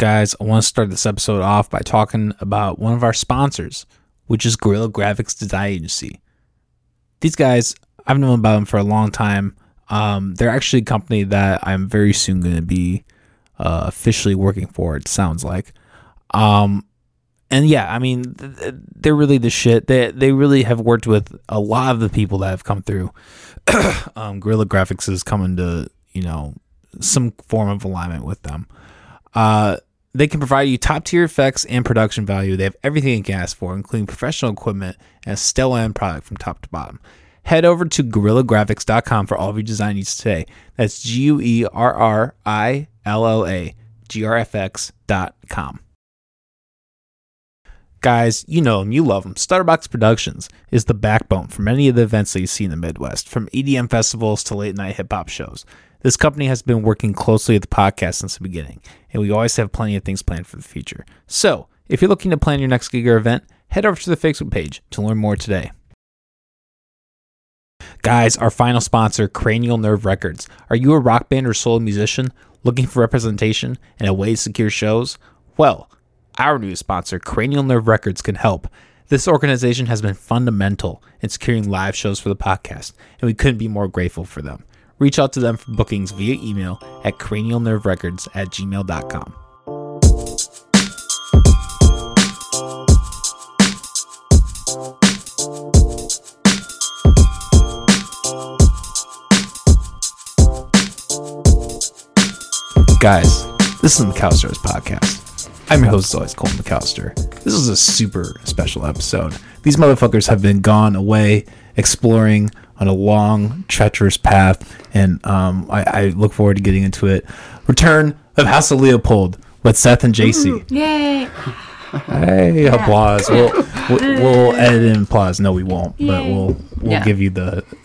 Guys, I want to start this episode off by talking about one of our sponsors, which is Guerrilla Graphics Design Agency. These guys, I've known about them for a long time. Um, they're actually a company that I'm very soon going to be uh, officially working for, it sounds like. Um, and yeah, I mean, th- th- they're really the shit. They they really have worked with a lot of the people that have come through. um, Guerrilla Graphics is coming to you know some form of alignment with them. Uh, they can provide you top tier effects and production value. They have everything you can ask for, including professional equipment and a stellar end product from top to bottom. Head over to GuerrillaGraphics.com for all of your design needs today. That's G U E R R I L L A G R F X.com. Guys, you know them, you love them. Stutterbox Productions is the backbone for many of the events that you see in the Midwest, from EDM festivals to late night hip hop shows. This company has been working closely with the podcast since the beginning, and we always have plenty of things planned for the future. So, if you're looking to plan your next gig or event, head over to the Facebook page to learn more today. Guys, our final sponsor, Cranial Nerve Records. Are you a rock band or solo musician looking for representation and a way to secure shows? Well, our new sponsor, Cranial Nerve Records, can help. This organization has been fundamental in securing live shows for the podcast, and we couldn't be more grateful for them. Reach out to them for bookings via email at cranialnerverecords at gmail.com. Guys, this is the McAllister Hours podcast. I'm your host, always, Cole McAllister. This is a super special episode. These motherfuckers have been gone away exploring on a long, treacherous path, and um, I, I look forward to getting into it. Return of House of Leopold with Seth and Jacy. Yay! Hey, applause. We'll, we'll, we'll edit in applause. No, we won't, but we'll we'll Yeah. give you the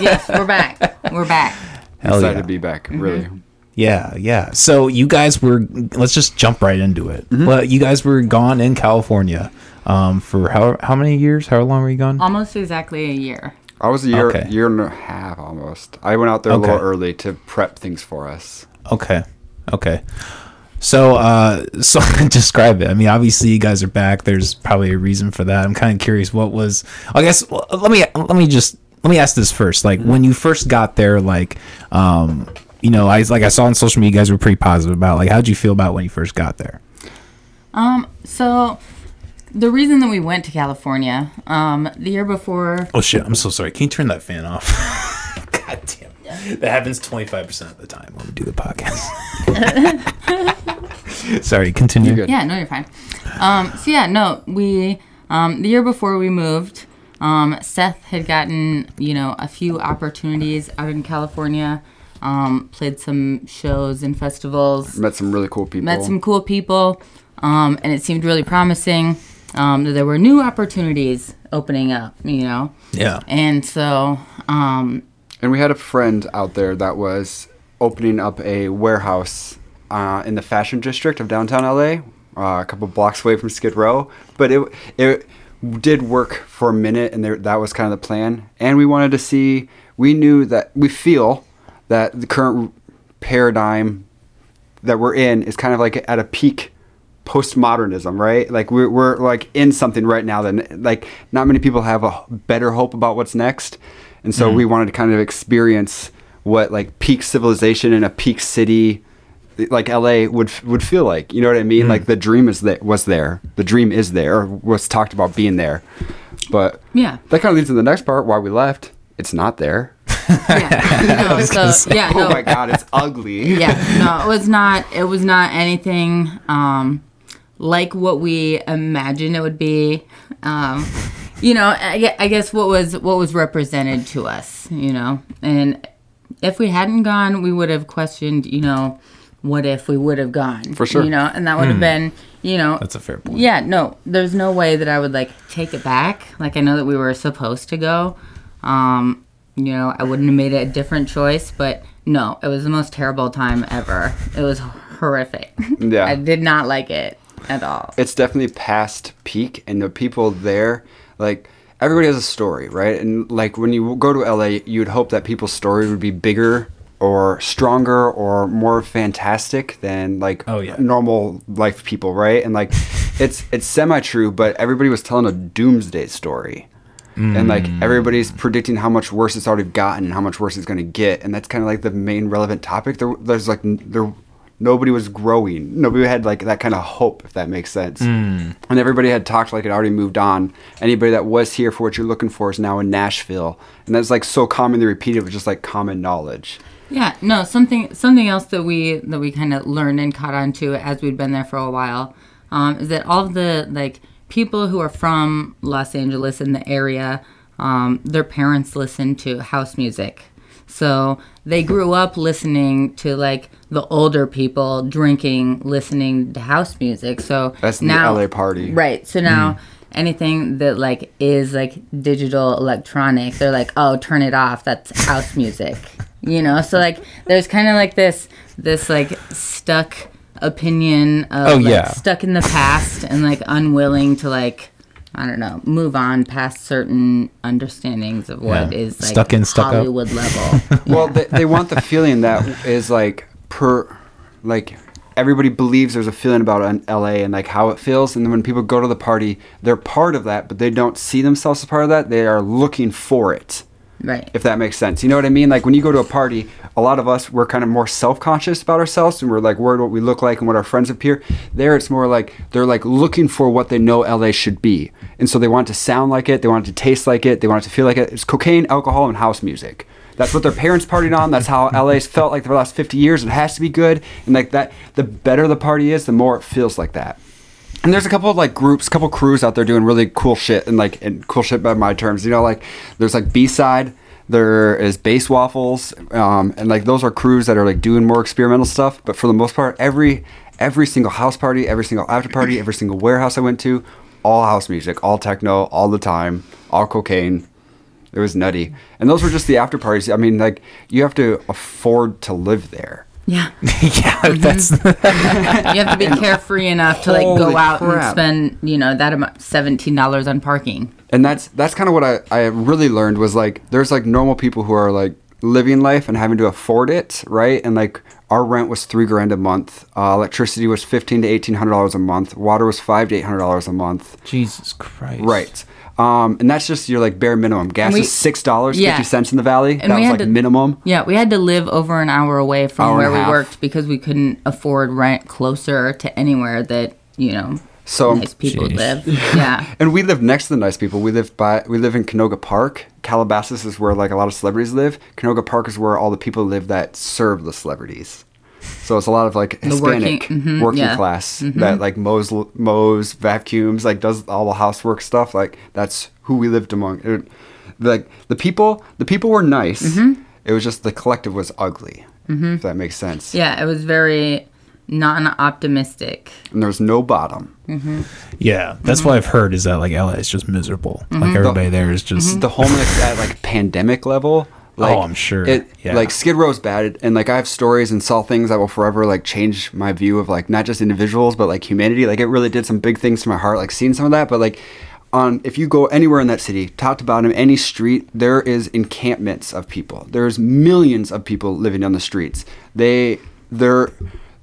yes, we're back. We're back. hell Excited yeah. to be back. Really. Yeah, yeah. So you guys were let's just jump right into it. Well, you guys were gone in California um, for how how many years? How long were you gone? Almost exactly a year. I was a year, Okay. year and a half almost. I went out there a little early to prep things for us. Okay. Okay. So uh so describe it. I mean, obviously you guys are back. There's probably a reason for that. I'm kind of curious what was I guess well, let me let me just let me ask this first. Like when you first got there like um you know, I like I saw on social media you guys were pretty positive about like how'd you feel about when you first got there? Um, so the reason that we went to California, um, the year before, Oh shit, I'm so sorry. Can you turn that fan off? God damn. That happens 25% of the time when we do the podcast. sorry, continue. You're good. yeah, no, you're fine. Um, so yeah, no, we, um, the year before we moved, um, Seth had gotten, you know, a few opportunities out in California, um, played some shows and festivals. Met some really cool people. met some cool people, um, and it seemed really promising. Um, that there were new opportunities opening up, you know, Yeah. and so um, And we had a friend out there that was opening up a warehouse uh, in the fashion district of downtown LA, uh, a couple blocks away from Skid Row. But it it did work for a minute, and there, that was kind of the plan. And we wanted to see. We knew that we feel that the current paradigm that we're in is kind of like at a peak postmodernism, right? Like we're, we're like in something right now that like not many people have a better hope about what's next. And so we wanted to kind of experience what like peak civilization in a peak city like LA would would feel like. You know what I mean? Like the dream is that was there. The dream is there or was talked about being there. But yeah, that kind of leads to the next part why we left. It's not there. yeah, no, so, yeah, no, Oh my god, it's ugly. yeah, no, it was not. It was not anything um, like what we imagined it would be. Um, you know, I, I guess what was what was represented to us. You know, and if we hadn't gone, we would have questioned. You know, what if we would have gone? For sure. You know, and that would have been. You know, That's a fair point. yeah, no, there's no way that I would like take it back. Like I know that we were supposed to go. Um, you know, I wouldn't have made a different choice, but no, it was the most terrible time ever. It was horrific. Yeah. I did not like it at all. it's definitely past peak and the people there like everybody has a story right and like when you go to la you'd hope that people's story would be bigger or stronger or more fantastic than like Oh, yeah. normal life people, right? And like it's it's semi true, but everybody was telling a doomsday story. And like Mm. everybody's predicting how much worse it's already gotten and how much worse it's going to get, and that's kind of like the main relevant topic. There, there's like there, nobody was growing. Nobody had like that kind of hope, if that makes sense. Mm. And everybody had talked like it already moved on. Anybody that was here for what you're looking for is now in Nashville, and that's like so commonly repeated with just like common knowledge. Yeah, no, something something else that we that we kind of learned and caught on to as we'd been there for a while um, is that all of the like people who are from Los Angeles in the area, um, their parents listen to house music. So they grew up listening to like the older people drinking, listening to house music. So That's the now, LA party. Right. So now mm. anything that like is like digital electronic, they're like, oh, turn it off. That's house music. You know. So like, there's kind of like this this like stuck opinion of Oh, like, yeah. stuck in the past and like unwilling to like. I don't know, move on past certain understandings of what Yeah. is like Stuck in, stuck up. Hollywood level. Well, they, they want the feeling that is like per, like everybody believes there's a feeling about an LA and like how it feels, and then when people go to the party, they're part of that, but they don't see themselves as part of that. They are looking for it. right. if that makes sense. You know what I mean? Like when you go to a party, a lot of us we're kind of more self-conscious about ourselves and we're like worried what we look like and what our friends appear. There it's more like they're like looking for what they know LA should be. And so they want to sound like it, they want it to taste like it, they want it to feel like it. It's cocaine, alcohol and house music. That's what their parents partied on. That's how LA's felt like the last 50 years. It has to be good. And like that the better the party is, the more it feels like that. And there's a couple of like groups, couple crews out there doing really cool shit and like and cool shit by my terms. You know, like there's like B side, there is Base Waffles, um, and like those are crews that are like doing more experimental stuff. But for the most part, every every single house party, every single after party, every single warehouse I went to, all house music, all techno, all the time, all cocaine. It was nutty, and those were just the after parties. I mean, like you have to afford to live there. Yeah. yeah, that's You have to be carefree enough to like go Holy out and spend, you know, that amount seventeen dollars on parking. and that's that's kind of what I, I really learned was like there's like normal people who are like living life and having to afford it right? And like our rent was three grand a month. Uh, electricity was fifteen to eighteen hundred dollars a month. Water was five to eight hundred dollars a month. Jesus Christ. right um, and that's just your like bare minimum gas we- is six dollars Yeah. fifty cents in the valley And that we was had like to- minimum Yeah, we had to live over an hour away from Hour where we half. worked because we couldn't afford rent closer to anywhere that you know So- nice people Jeez. live. Yeah, And we live next to the nice people. We live by we live in Canoga Park. Calabasas is where like a lot of celebrities live. Canoga Park is where all the people live that serve the celebrities. So it's a lot of like Hispanic working- mhm, working yeah. Mm-hmm. class that like mows mows vacuums like does all the housework stuff. Like that's who we lived among. It, like the people the people were nice. Mm-hmm. It was just the collective was ugly. If that makes sense. yeah, it was very non-optimistic. And there was no bottom. Yeah, that's Mm-hmm. what I've heard is that like LA is just miserable. Like everybody there is just the homeless at like pandemic level. Oh, like, Oh, I'm sure. It Yeah. like Skid Row's bad, and like I have stories and saw things that will forever like change my view of like not just individuals but like humanity. Like it really did some big things to my heart. Like seeing some of that, but like on if you go anywhere in that city, top to bottom, any street, there is encampments of people. There's millions of people living on the streets. They they're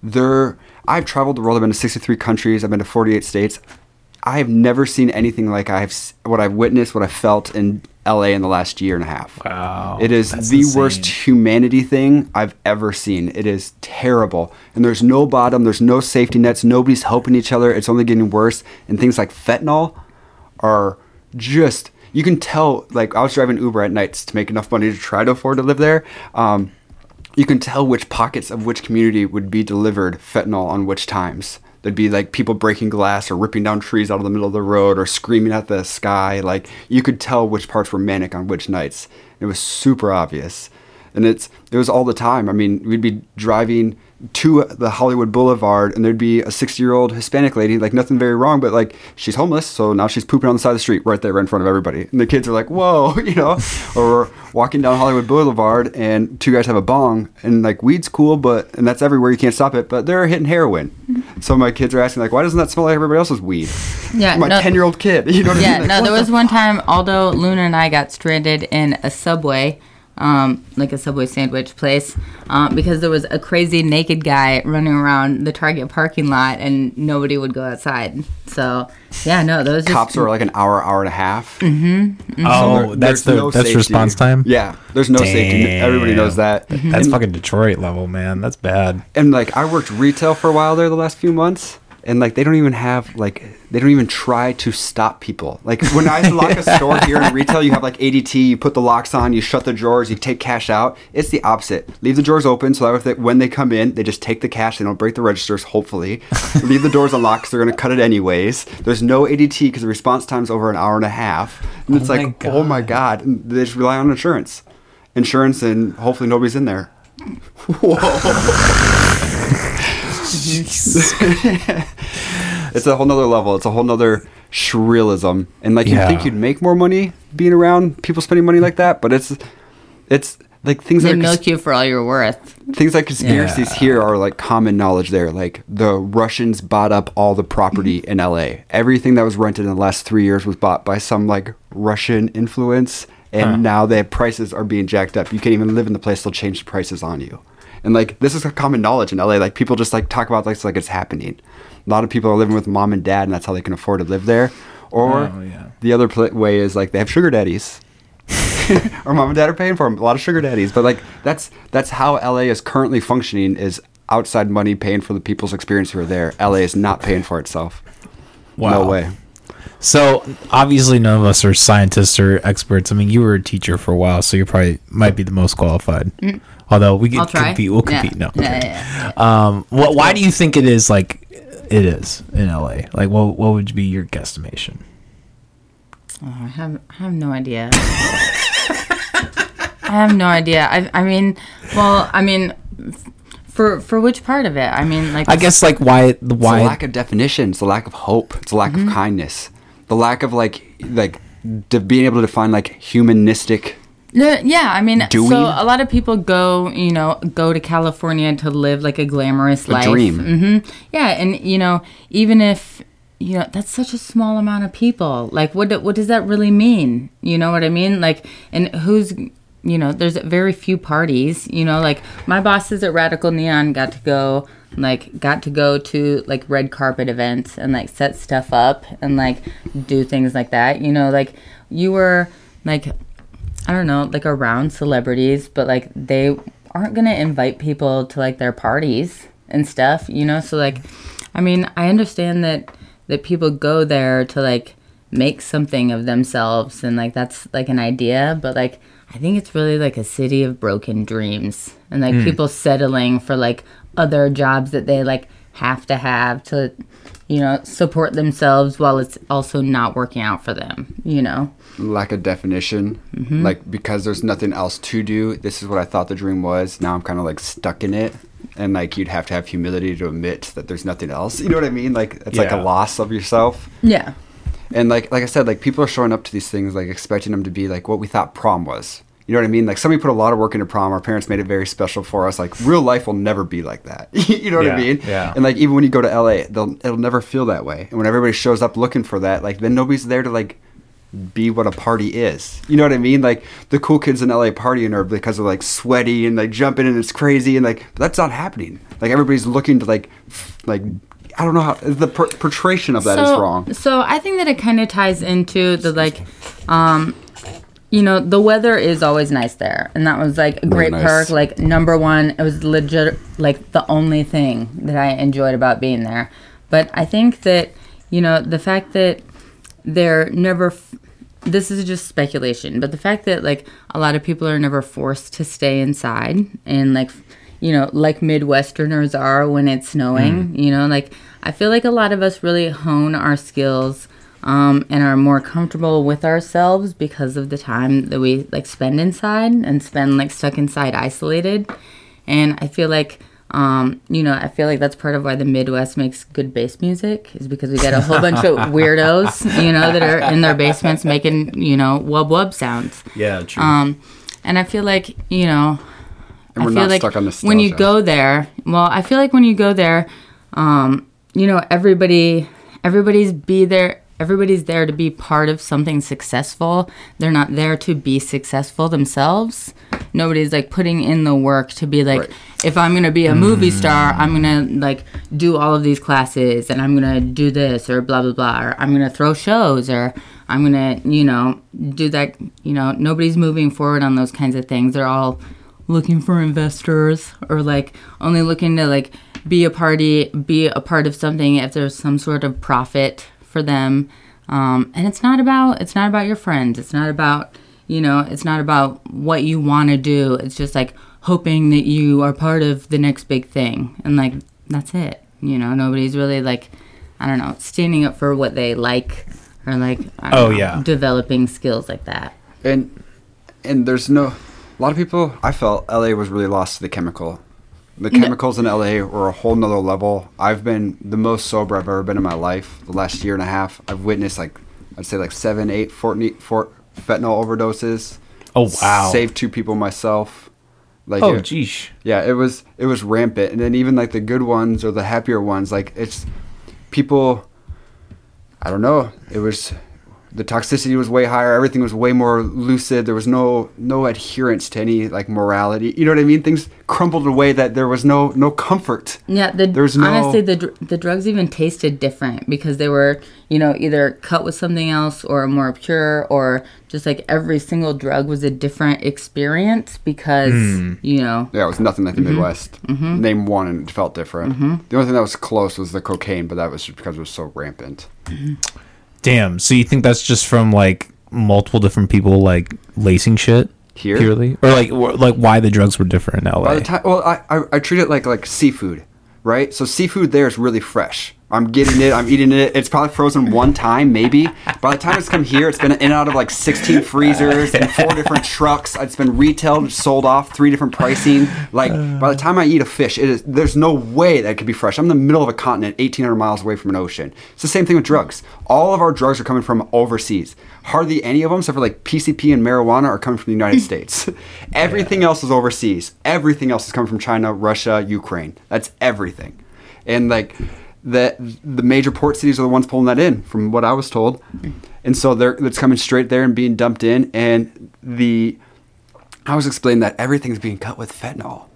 they're. I've traveled the world. I've been to 63 countries. I've been to 48 states. I have never seen anything like I've what I've witnessed, what I felt in LA in the last year and a half. Wow, It is the insane. worst humanity thing I've ever seen. It is terrible. And there's no bottom, there's no safety nets, nobody's helping each other. It's only getting worse. And things like fentanyl are just you can tell like I was driving Uber at nights to make enough money to try to afford to live there. Um, you can tell which pockets of which community would be delivered fentanyl on which times. There'd be like people breaking glass or ripping down trees out of the middle of the road or screaming at the sky. Like you could tell which parts were manic on which nights. It was super obvious. And it's it was all the time. I mean, we'd be driving to the Hollywood Boulevard and there'd be a 60 year old Hispanic lady, like nothing very wrong, but like she's homeless, so now she's pooping on the side of the street right there in front of everybody. And the kids are like, whoa, you know, or walking down Hollywood Boulevard and two guys have a bong and like weed's cool, but and that's everywhere, you can't stop it, but they're hitting heroin. Mm-hmm. So my kids are asking, like, why doesn't that smell like everybody else's weed? Yeah, My no- 10 year old kid, you know what I Yeah, mean? Like, no, there the was one time, although Luna and I got stranded in a subway um, like a Subway sandwich place, um, because there was a crazy naked guy running around the Target parking lot and nobody would go outside. So yeah, no, those just- Cops are like an hour, hour and a half. Mm-hmm. Oh, there- that's the no that's safety. response time. Yeah, there's no safety. Everybody knows that. That's fucking Detroit level, man. That's bad. And like I worked retail for a while there the last few months, and like they don't even have like they don't even try to stop people. Like when I lock a store here in retail, you have like ADT, you put the locks on, you shut the drawers, you take cash out. It's the opposite. Leave the drawers open so that when they come in, they just take the cash. They don't break the registers. Hopefully, leave the doors unlocked. 'cause they're gonna cut it anyways. There's no ADT because the response time's over an hour and a half, and it's Oh like oh my god. And they just rely on insurance, insurance, and hopefully nobody's in there. it's a whole nother level. It's a whole nother surrealism. And like Yeah. you think you'd make more money being around people spending money like that, but it's it's like things they that are milk you for all you're worth. things like conspiracies Yeah. here are like common knowledge there. Like the Russians bought up all the property mm-hmm. in LA. Everything that was rented in the last three years was bought by some like Russian influence, and Huh. now the prices are being jacked up. You can't even live in the place; they'll change the prices on you. And like this is a common knowledge in LA. Like people just like talk about this like it's happening. A lot of people are living with mom and dad, and that's how they can afford to live there. Or Oh, yeah. the other pl- way is like they have sugar daddies or mom and dad are paying for them. A lot of sugar daddies, but like that's that's how LA is currently functioning. Is outside money paying for the people's experience who are there. LA is not paying for itself. Wow. No way. So obviously, none of us are scientists or experts. I mean, you were a teacher for a while, so you probably might be the most qualified. Mm. Although we. Can compete, we'll Yeah. compete. No, Yeah, okay. yeah, yeah. Um, what? Why do you think it is like it is in LA? Like, what? What would be your guesstimation? Oh, I have I have no idea. I have no idea. I I mean, well, I mean, for for which part of it? I mean, like I guess like why the It's a why lack of definition. It's a lack of hope. It's a lack Mm-hmm. of kindness. The lack of like like de- being able to define like humanistic. Yeah, I mean, Do so we? a lot of people go, you know, go to California to live like a glamorous life. dream. hmm Yeah, and you know, even if you know that's such a small amount of people, like what do- what does that really mean? You know what I mean? Like, and who's you know, there's very few parties. You know, like my bosses at Radical Neon got to go, like, got to go to like red carpet events and like set stuff up and like do things like that. You know, like you were like I don't know, like around celebrities, but like they aren't gonna invite people to like their parties and stuff, you know? So like I mean, I understand that that people go there to like make something of themselves and like that's like an idea, but like I think it's really like a city of broken dreams and like hmm. people settling for like other jobs that they like have to have to you know support themselves while it's also not working out for them, you know? Lack of definition Mm-hmm. like because there's nothing else to do this is what i thought the dream was now i'm kind of like stuck in it and like you'd have to have humility to admit that there's nothing else you know what i mean like it's like a loss of yourself Yeah. and like like i said like people are showing up to these things like expecting them to be like what we thought prom was you know what I mean? Like somebody put a lot of work into prom. Our parents made it very special for us. Like real life will never be like that. you know what I mean? yeah. And like even when you go to LA, they'll it'll never feel that way. And when everybody shows up looking for that, like then nobody's there to like be what a party is. You know what I mean? Like the cool kids in LA partying are because they're like sweaty and like jumping and it's crazy and like that's not happening. Like everybody's looking to like like I don't know how the per- portrayal of that is wrong. So I think that it kind of ties into the like, um, you know, the weather is always nice there, and that was like a great nice. perk. Like number one, it was legit like the only thing that I enjoyed about being there. But I think that you know the fact that they're never. F- this is just speculation, but the fact that like a lot of people are never forced to stay inside and like you know like midwesterners are when it's snowing, you know, like I feel like a lot of us really hone our skills um, and are more comfortable with ourselves because of the time that we like spend inside and spend like stuck inside isolated. And I feel like um, you know, I feel like that's part of why the Midwest makes good bass music is because we get a whole bunch of weirdos, you know, that are in their basements making, you know, wub wub sounds. yeah true Um, and I feel like, you know, And we're feel not like stuck on when you go there, well, I feel like when you go there, um, you know, everybody, everybody's be there, everybody's there to be part of something successful. They're not there to be successful themselves. Nobody's like putting in the work to be like, Right. If I'm gonna be a movie star, I'm gonna like do all of these classes and I'm gonna do this or blah blah blah or I'm gonna throw shows or I'm gonna you know do that. You know, nobody's moving forward on those kinds of things. They're all looking for investors or like only looking to like be a party be a part of something if there's some sort of profit for them um, and it's not about it's not about your friends it's not about you know it's not about what you want to do it's just like hoping that you are part of the next big thing. And like that's it you know? Nobody's really like i don't know standing up for what they like or like I don't Oh, know, yeah. developing skills like that. And and there's no a lot of people i felt la was really lost to the chemical. The chemicals in la were a whole nother level. I've been the most sober i've ever been in my life the last year and a half. I've witnessed like i'd say like seven eight four, four fentanyl overdoses. Oh wow. saved two people myself like Oh it- geesh. yeah it was it was rampant and then even like the good ones or the happier ones like it's people i don't know it was the toxicity was way higher everything was way more lucid there was no no adherence to any like morality you know what i mean? Things crumbled away that there was no no comfort. Yeah, the There's no- honestly the the drugs even tasted different because they were you know either cut with something else or more pure or just like every single drug was a different experience because hmm. you know. Yeah it was nothing like the mm-hmm. midwest. Mm-hmm. Name one and it felt different. Mm-hmm. The only thing that was close was the cocaine but that was just because it was so rampant Damn. So you think that's just from like multiple different people like lacing shit Here? purely, or like or, like why the drugs were different in LA? By the time, well, I, I, I treat it like like seafood, right? So seafood there is really fresh. I'm getting it. I'm eating it. It's probably frozen one time, maybe. By the time it's come here, it's been in and out of like 16 freezers and four different trucks. It's been retailed, sold off, three different pricing. Like by the time I eat a fish, it is there's no way that it could be fresh. I'm in the middle of a continent, 1,800 miles away from an ocean. It's the same thing with drugs. All of our drugs are coming from overseas. Hardly any of them, except for like PCP and marijuana, are coming from the United States. Everything else is overseas. Everything else is coming from China, Russia, Ukraine. That's everything. And like the the major port cities are the ones pulling that in, from what I was told. And so they're it's coming straight there and being dumped in. And the I was explaining that everything's being cut with fentanyl.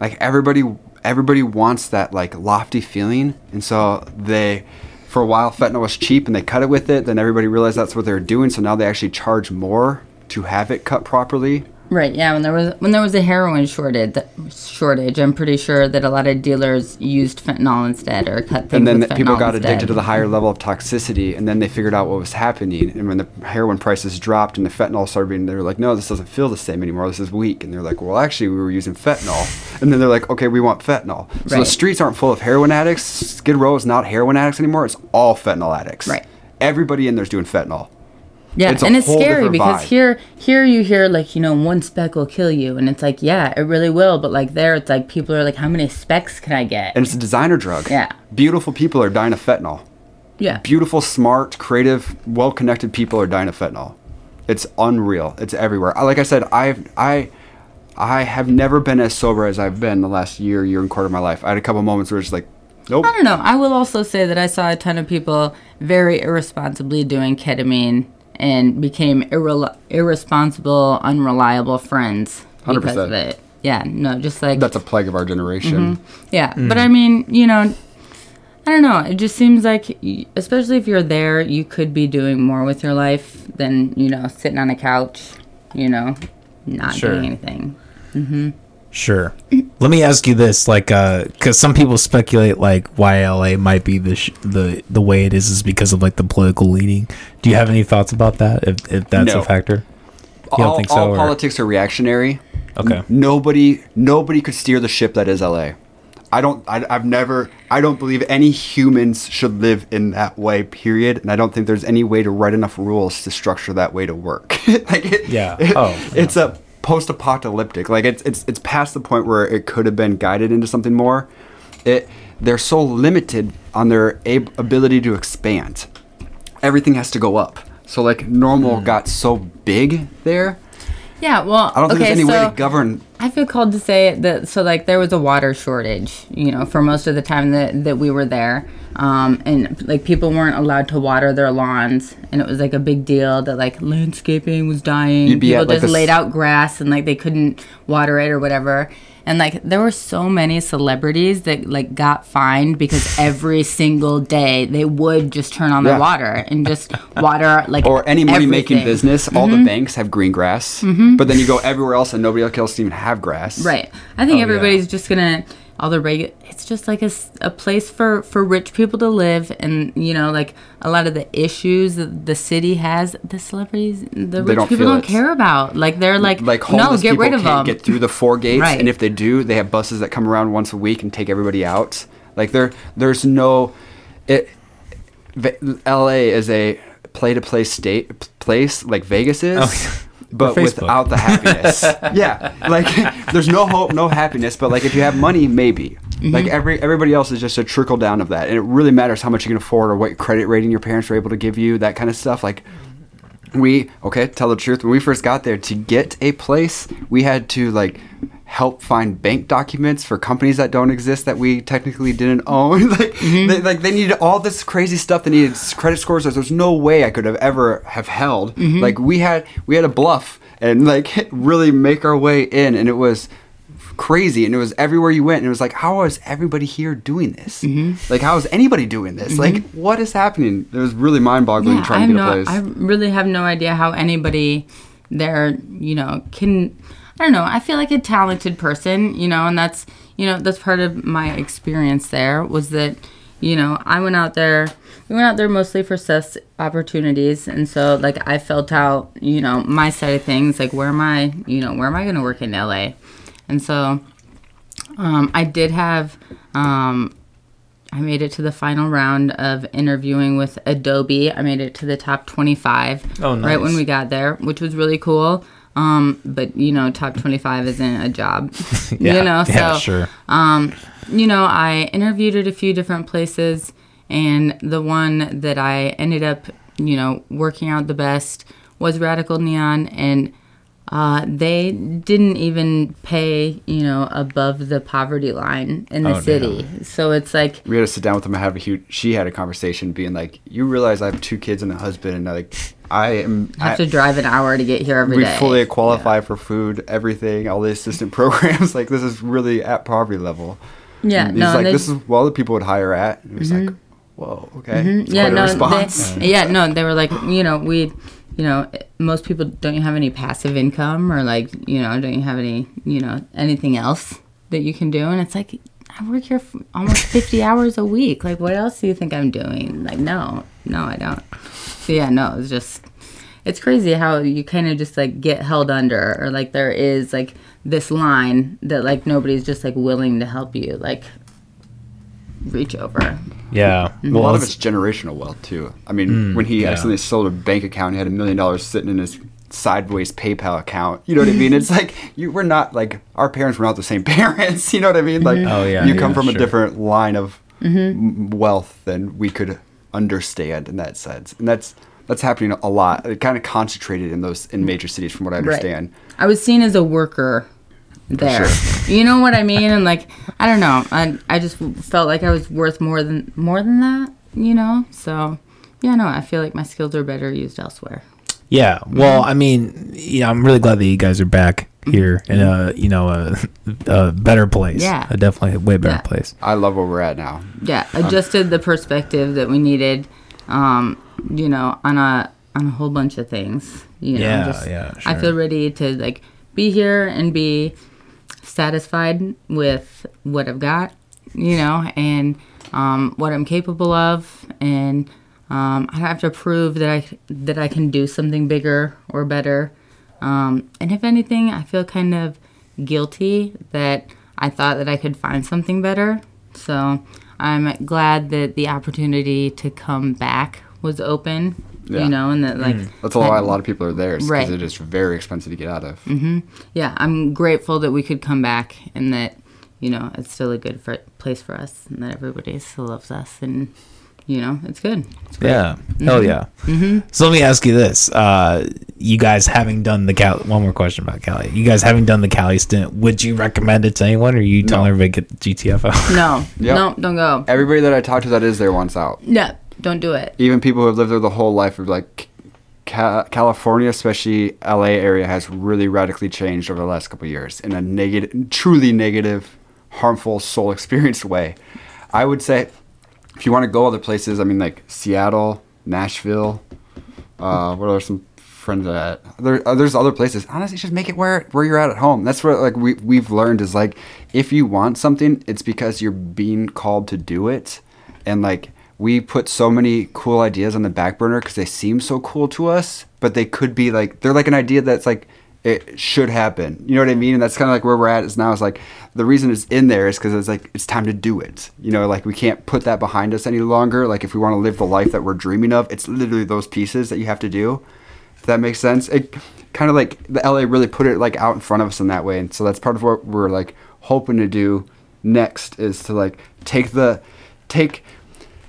Like everybody everybody wants that like lofty feeling, and so they for a while fentanyl was cheap and they cut it with it. Then everybody realized that's what they were doing, so now they actually charge more to have it cut properly. Right. Yeah. When there was when there was a heroin shortage, shortage, I'm pretty sure that a lot of dealers used fentanyl instead or cut things and then the people got instead. addicted to the higher level of toxicity and then they figured out what was happening and when the heroin prices dropped and the fentanyl started being they were like no this doesn't feel the same anymore this is weak and they're like well actually we were using fentanyl and then they're like okay we want fentanyl so the streets aren't full of heroin addicts skid row is not heroin addicts anymore it's all fentanyl addicts Right. everybody in there's doing fentanyl Yeah, It's and it's scary because vibe. here, here you hear like you know one speck will kill you, and it's like yeah, it really will. But like there, it's like people are like, how many specks can I get? and it's a designer drug Yeah. beautiful people are dying of fentanyl yeah, beautiful, smart, creative, well-connected people are dying of fentanyl. It's unreal. It's everywhere. Like I said, I've I I have never been as sober as I've been the last year, year and quarter of my life. I had a couple moments where it's like, nope. I don't know. I will also say that I saw a ton of people very irresponsibly doing ketamine and became irre- irresponsible, unreliable friends because 100%. of it. Yeah, no, just like That's a plague of our generation. Mm-hmm. Yeah, mm. but I mean, you know, I don't know. It just seems like, y- especially if you're there, you could be doing more with your life than you know sitting on a couch, you know, not Sure. doing anything. Mm-hmm. Sure. Let me ask you this, like, uh, because some people speculate like why LA might be the sh- the the way it is is because of like the political leaning. Do you have any thoughts about that? If if that's No. a factor? You don't think so, all or- politics are reactionary. Okay. N- nobody nobody could steer the ship that is LA. I don't. I, I've never. I don't believe any humans should live in that way. Period. And I don't think there's any way to write enough rules to structure that way to work. like it, Yeah. it- Oh, it's a post-apocalyptic. Like it's it's it's past the point where it could have been guided into something more. It they're so limited on their ab- ability to expand. Everything has to go up. So like normal Hmm. got so big there Yeah, well, I don't think okay, there's any so way to govern. I feel called to say that. So, like, there was a water shortage, you know, for most of the time that that we were there, um, and like people weren't allowed to water their lawns, and it was like a big deal that like landscaping was dying. You'd be people at, like, just laid out grass and like they couldn't water it or whatever. And like there were so many celebrities that like got fined because every single day they would just turn on Yeah. the water and just water like Or any money making business, all Mm-hmm. the banks have green grass, but then you go everywhere else and nobody else can even have grass. Right. I think Oh, everybody's just gonna all the regular it's just like a, a place for for rich people to live, and you know, like a lot of the issues that the city has, the celebrities, the rich don't people don't it. care about. Like they're like, Like no, get rid of can't them. get through the four gates, Right. and if they do, they have buses that come around once a week and take everybody out. Like there, there's no. It, V- L.A. is a play-to-play state place like Vegas is. Oh, yeah. But without the happiness, yeah, like there's no hope, no happiness. But like if you have money, maybe. Mm-hmm. Like every everybody else is just a trickle down of that, and it really matters how much you can afford or what credit rating your parents are able to give you, that kind of stuff. Like we okay tell the truth when we first got there to get a place we had to like help find bank documents for companies that don't exist that we technically didn't own. Like they, mm-hmm. like they needed all this crazy stuff. They needed credit scores that there's no way i could have ever have held. Mm-hmm. Like we had we had a bluff and like really make our way in and it was crazy and it was everywhere you went and it was like how is everybody here doing this? Mm-hmm. Like how is anybody doing this? Like what is happening? It was really mind-boggling yeah, trying have to get no. a place. I really have no idea how anybody there, you know, can. I don't know. I feel like a talented person, you know, and that's you know that's part of my experience there was that you know I went out there. We went out there mostly for sus opportunities, and so like I felt out, you know, my side of things. Like where am I, you know, where am I going to work in LA? And so um, I did have um, I made it to the final round of interviewing with Adobe. I made it to the top 25 Oh, right when we got there, which was really cool. Um, but you know, top 25 isn't a job. Yeah, you know, so yeah, sure. um, you know, I interviewed at a few different places, and the one that I ended up, you know, working out the best was Radical Neon, and uh, they didn't even pay, you know, above the poverty line in the Oh, city. So it's like, we had to sit down with them and have a huge. She had a conversation, being like, "You realize I have two kids and a husband, and like, I am. Have I, to drive an hour to get here every we day." fully qualify for food, everything, all the assistant programs. like, this is really at poverty level." Yeah, And no, like, "This is what other people would hire at." And it was like, "Whoa, okay." It's yeah, no, response. they, yeah, no, they were like, you know, we, you know, most people don't you have any passive income or like, you know, don't you have any, you know, anything else that you can do? And it's like, I work here for almost fifty hours a week. Like, what else do you think I'm doing? Like, no, no, I don't. So yeah, no, it's just, it's crazy how you kind of just like get held under, or like there is like this line that like nobody's just like willing to help you like reach over. Yeah. a lot of it's- it's generational wealth too. I mean, mm. when he yeah. accidentally sold a bank account, he had a million dollars sitting in his sideways PayPal account. You know what I mean? It's like you we're not like our parents were not the same parents. You know what I mean? Like Oh, yeah, you come yeah, from a different line of mm-hmm. m- wealth than we could understand in that sense, and that's that's happening a lot. It kind of concentrated in those in major cities, from what I understand. I was seen as a worker there. You know what I mean? And like, I don't know. I I just felt like I was worth more than more than that. You know? So yeah, no, I feel like my skills are better used elsewhere. Yeah. Well, I mean, yeah, I'm really glad that you guys are back here in a you know a, a better place. Yeah. A definitely way better Yeah. place. I love where we're at now. Yeah, adjusted the perspective that we needed. Um, you know, on a on a whole bunch of things. You know, Yeah, just, yeah, I feel ready to like be here and be satisfied with what I've got, you know, and um, what I'm capable of, and um, I have to prove that I that I can do something bigger or better. Um, and if anything, I feel kind of guilty that I thought that I could find something better. So I'm glad that the opportunity to come back was open. Yeah. You know, and that like mm. That's why a lot of people are there because Right. it is very expensive to get out of. Mm-hmm. yeah, I'm grateful that we could come back and that, you know, it's still a good for, place for us and that everybody still loves us and you know, it's good. Yeah. Mm-hmm. Hell yeah. Mm-hmm. So let me ask you this: uh, You guys having done the Cali? One more question about Cali. You guys having done the Cali stint, would you recommend it to anyone, or you telling everybody get GTFO? No, Yep. no, don't go. Everybody that I talked to that is there wants out. No, don't do it. Even people who have lived there the whole life are like, Ca- California, especially LA area, has really radically changed over the last couple years in a negative, truly negative, harmful soul experience way. I would say, if you want to go other places, I mean like Seattle, Nashville. Uh, what are some friends at? There, uh, there's other places. Honestly, just make it where where you're at at home. That's what like we we've learned is like if you want something, it's because you're being called to do it, and like we put so many cool ideas on the back burner because they seem so cool to us, but they could be like they're like an idea that's like it should happen. You know what I mean? And that's kind of like where we're at is now. Is like the reason it's in there is because it's like it's time to do it. You know, like we can't put that behind us any longer. Like if we want to live the life that we're dreaming of, it's literally those pieces that you have to do. If that makes sense, it kind of like the LA really put it like out in front of us in that way, and so that's part of what we're like hoping to do next is to like take the take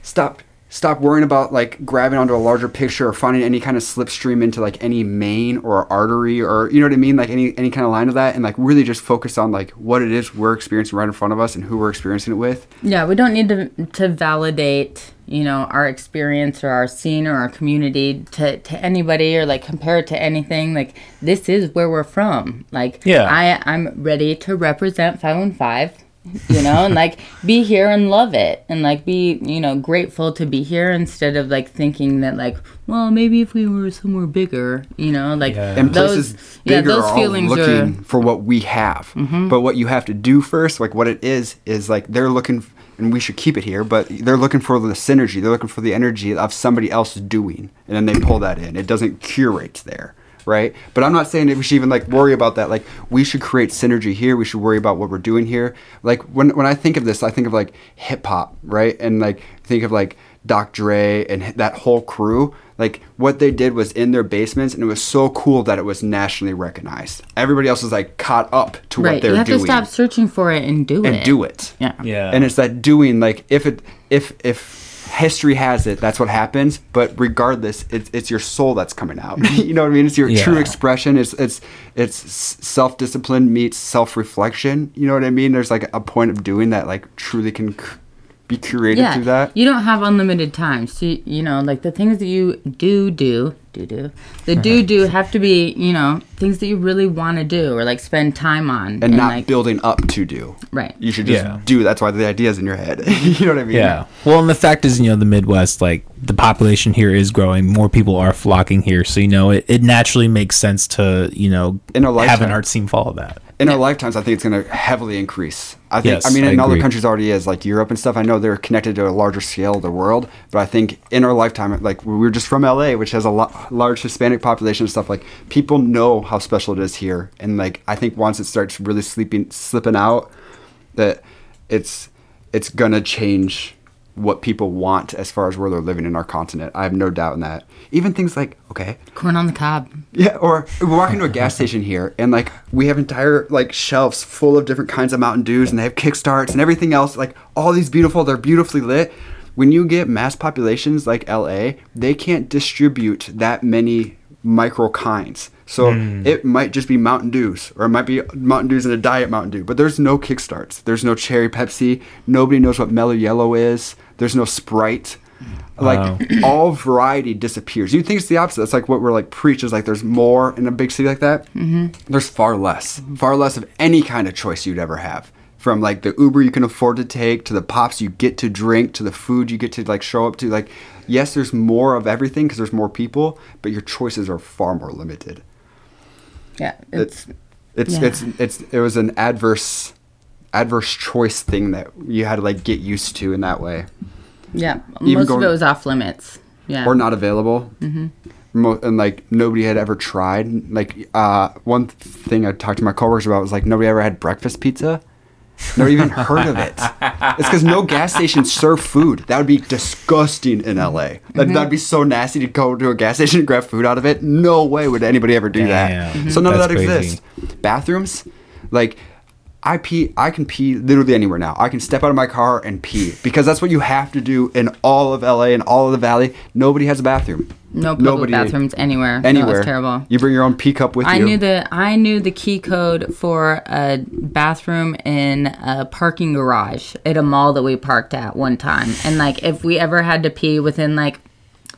stop stop worrying about like grabbing onto a larger picture or finding any kind of slipstream into like any main or artery or you know what I mean like any any kind of line of that and like really just focus on like what it is we're experiencing right in front of us and who we're experiencing it with Yeah, we don't need to to validate, you know, our experience or our scene or our community to, to anybody or like compare it to anything. Like this is where we're from. Like Yeah. I I'm ready to represent 515, you know, and like be here and love it and like be, you know, grateful to be here instead of like thinking that like, well, maybe if we were somewhere bigger, you know, like Yeah. and those places yeah, bigger those are all feelings looking are Mm-hmm. for what we have but what you have to do first like what it is is like they're looking f- and we should keep it here but they're looking for the synergy they're looking for the energy of somebody else doing and then they pull that in it doesn't curate there right but i'm not saying that we should even like worry about that like we should create synergy here we should worry about what we're doing here like when when i think of this i think of like hip hop right and like think of like Dr. Dre and that whole crew, like what they did was in their basements, and it was so cool that it was nationally recognized. Everybody else was like caught up to what they're doing. You have doing to stop searching for it and do and it. And do it. Yeah. Yeah. And it's that doing, like if it if if history has it, that's what happens. But regardless, it's it's your soul that's coming out. you know what I mean? It's your true expression. It's it's it's self discipline meets self reflection. You know what I mean? There's like a point of doing that, like truly can c- be curated through that. You don't have unlimited time. So, you, you know, like the things that you do do, do do, the do uh-huh. do have to be, you know, things that you really want to do or like spend time on. and not like, building up to do. Right. You should just Yeah. do. That's why the idea's in your head. you know what I mean? Yeah. Well, and the fact is, you know, the Midwest, like the population here is growing. More people are flocking here, so you know, it, it naturally makes sense to you know In a have an art scene follow that. In our lifetimes, I think it's going to heavily increase. I think. Yes, I mean, I in other countries already is like Europe and stuff. I know they're connected to a larger scale of the world, but I think in our lifetime, like we we're just from LA, which has a lo- large Hispanic population and stuff. Like people know how special it is here, and like I think once it starts really sleeping slipping out, that it's it's gonna change what people want as far as where they're living in our continent. I have no doubt in that. Even things like okay, corn on the cob. yeah, or we walk into a gas station here and like we have entire like shelves full of different kinds of Mountain Dews and they have kickstarts and everything else. Like all these beautiful, they're beautifully lit. When you get mass populations like LA, they can't distribute that many micro kinds. So it might just be Mountain Dews, or it might be Mountain Dews and a diet Mountain Dew. But there's no kickstarts. There's no cherry Pepsi. Nobody knows what Mellow Yellow is. There's no Sprite. Like all variety disappears. You think it's the opposite. That's like what we're like preach is like there's more in a big city like that. Mm-hmm. There's far less, far less of any kind of choice you'd ever have. From like the Uber you can afford to take to the pops you get to drink to the food you get to like show up to. Like yes, there's more of everything because there's more people, but your choices are far more limited. Yeah. It's, It's Yeah. it's it's it was an adverse adverse choice thing that you had to like get used to in that way. yeah. Even Most going- of it was off limits. Yeah. or not available. Mm-hmm. Mo- and like nobody had ever tried. Like uh, one thing I talked to my coworkers about was like nobody ever had breakfast pizza. Never even heard of it. It's because no gas stations serve food. That would be disgusting in LA. That, mm-hmm. That'd be so nasty to go to a gas station and grab food out of it. No way would anybody ever do that. Damn. So none of that crazy. exists. Bathrooms, like I pee. I can pee literally anywhere now. I can step out of my car and pee because that's what you have to do in all of LA and all of the Valley. Nobody has a bathroom. No public bathrooms anywhere. Anywhere. No, it's terrible. You bring your own pee cup with I you. I knew the I knew the key code for a bathroom in a parking garage at a mall that we parked at one time. And like if we ever had to pee within like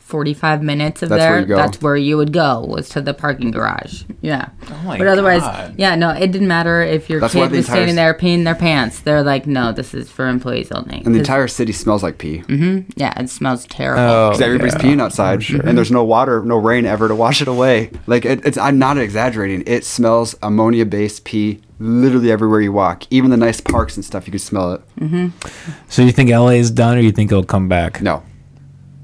45 minutes of That's where there, you go. that's where you would go was to the parking garage. Yeah. Oh my but otherwise, God. yeah, no, it didn't matter if your That's kid was standing there peeing their pants. They're like, "No, this is for employees only." and the entire city smells like pee mm-hmm. yeah, it smells terrible. Oh, because oh, everybody's yeah. peeing outside, and there's no water, no rain ever to wash it away. Like it, it's, I'm not exaggerating. It smells ammonia-based pee literally everywhere you walk. Even the nice parks and stuff, you can smell it. Mm-hmm. So you think LA is done, or you think it'll come back? No,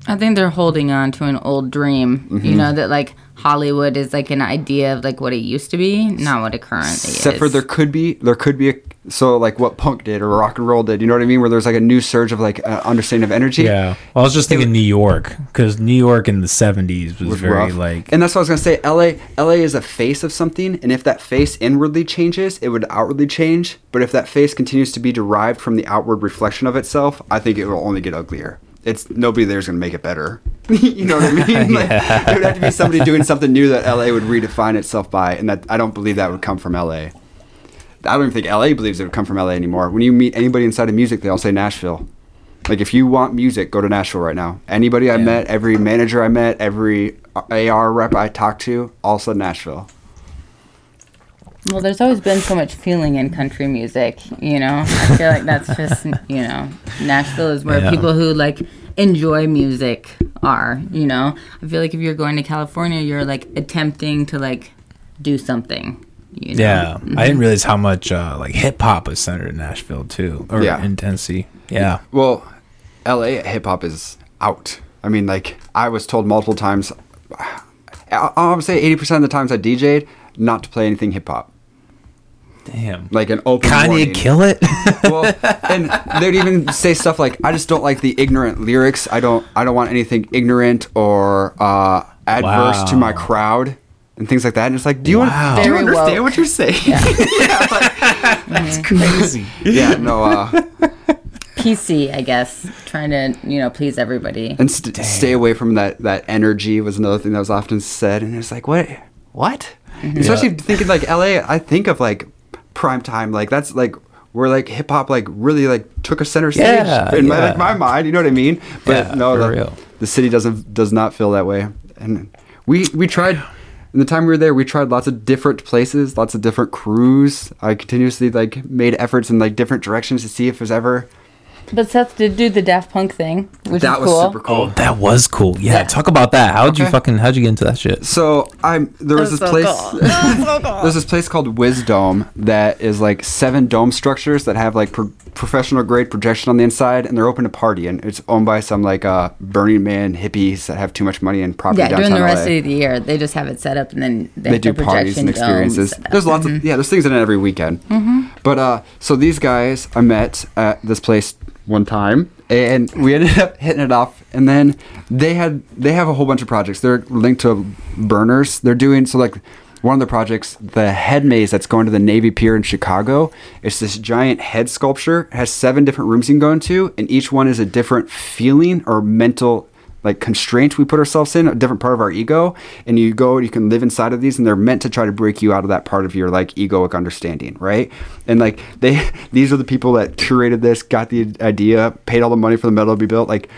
I think they're holding on to an old dream. Mm-hmm. You know that like Hollywood is like an idea of like what it used to be, not what it currently except is. Except for there could be there could be a so like what punk did or rock and roll did. You know what I mean? Where there's like a new surge of like uh, understanding of energy. Yeah. Well, I was just thinking New York because New York in the '70s was, was very rough. like. and that's what I was gonna say. LA, LA is a face of something, and if that face inwardly changes, it would outwardly change. But if that face continues to be derived from the outward reflection of itself, I think it will only get uglier. It's nobody there's gonna make it better. you know what I mean? Like, it would have to be somebody doing something new that LA would redefine itself by, and that I don't believe that would come from LA. I don't even think LA believes it would come from LA anymore. When you meet anybody inside of music, they all say Nashville. Like if you want music, go to Nashville right now. Anybody I Yeah. met, every manager I met, every AR rep I talked to, all said Nashville. Well, there's always been so much feeling in country music. You know, I feel like that's just you know, Nashville is where Yeah. people who like enjoy music are. You know, I feel like if you're going to California, you're like attempting to like do something. You know? yeah, I didn't realize how much uh, like hip hop is centered in Nashville too, or Yeah. in Tennessee. Yeah. Well, LA hip hop is out. I mean, like I was told multiple times. I, I would say eighty percent of the times I DJ'd not to play anything hip hop, Damn. like an open. Kanye warning. kill it? well, and they'd even say stuff like, "I just don't like the ignorant lyrics. I don't, I don't want anything ignorant or uh, adverse to my crowd." And things like that, and it's like, do you, Wow. do you understand woke. what you're saying? Yeah, like- That's crazy. yeah, no, uh, PC, I guess, trying to you know please everybody. and st- stay away from that that energy was another thing that was often said and it's like what what especially thinking like la i think of like prime time like that's like where like hip hop like really like took a center stage Yeah, in my, like, my mind you know what i mean? But Yeah, no real. the city doesn't does not feel that way. And we we tried in the time we were there we tried lots of different places lots of different crews. I continuously like made efforts in like different directions to see if there's ever But Seth did do the Daft Punk thing, which that is was cool. super cool Oh, that was cool. Yeah, Yeah. talk about that. How'd you fucking how'd you get into that shit? So I'm there was this place. there's this place called Wisdome that is like seven dome structures that have like pro- professional grade projection on the inside, and they're open to party. And it's owned by some like uh, Burning Man hippies that have too much money and property Yeah, downtown during the rest LA. of the year, they just have it set up and then they, they do the parties and projection experiences. There's lots of yeah. There's things in it every weekend. But uh, so these guys I met at this place one time, and we ended up hitting it off. And then they had they have a whole bunch of projects. They're linked to burners. They're doing so like. One of the projects, the head maze that's going to the Navy Pier in Chicago, it's this giant head sculpture. It has seven different rooms you can go into, and each one is a different feeling or mental like constraint we put ourselves in, a different part of our ego, and you go, you can live inside of these, and they're meant to try to break you out of that part of your like egoic understanding, right? And like they, these are the people that curated this, got the idea, paid all the money for the metal to be built. Like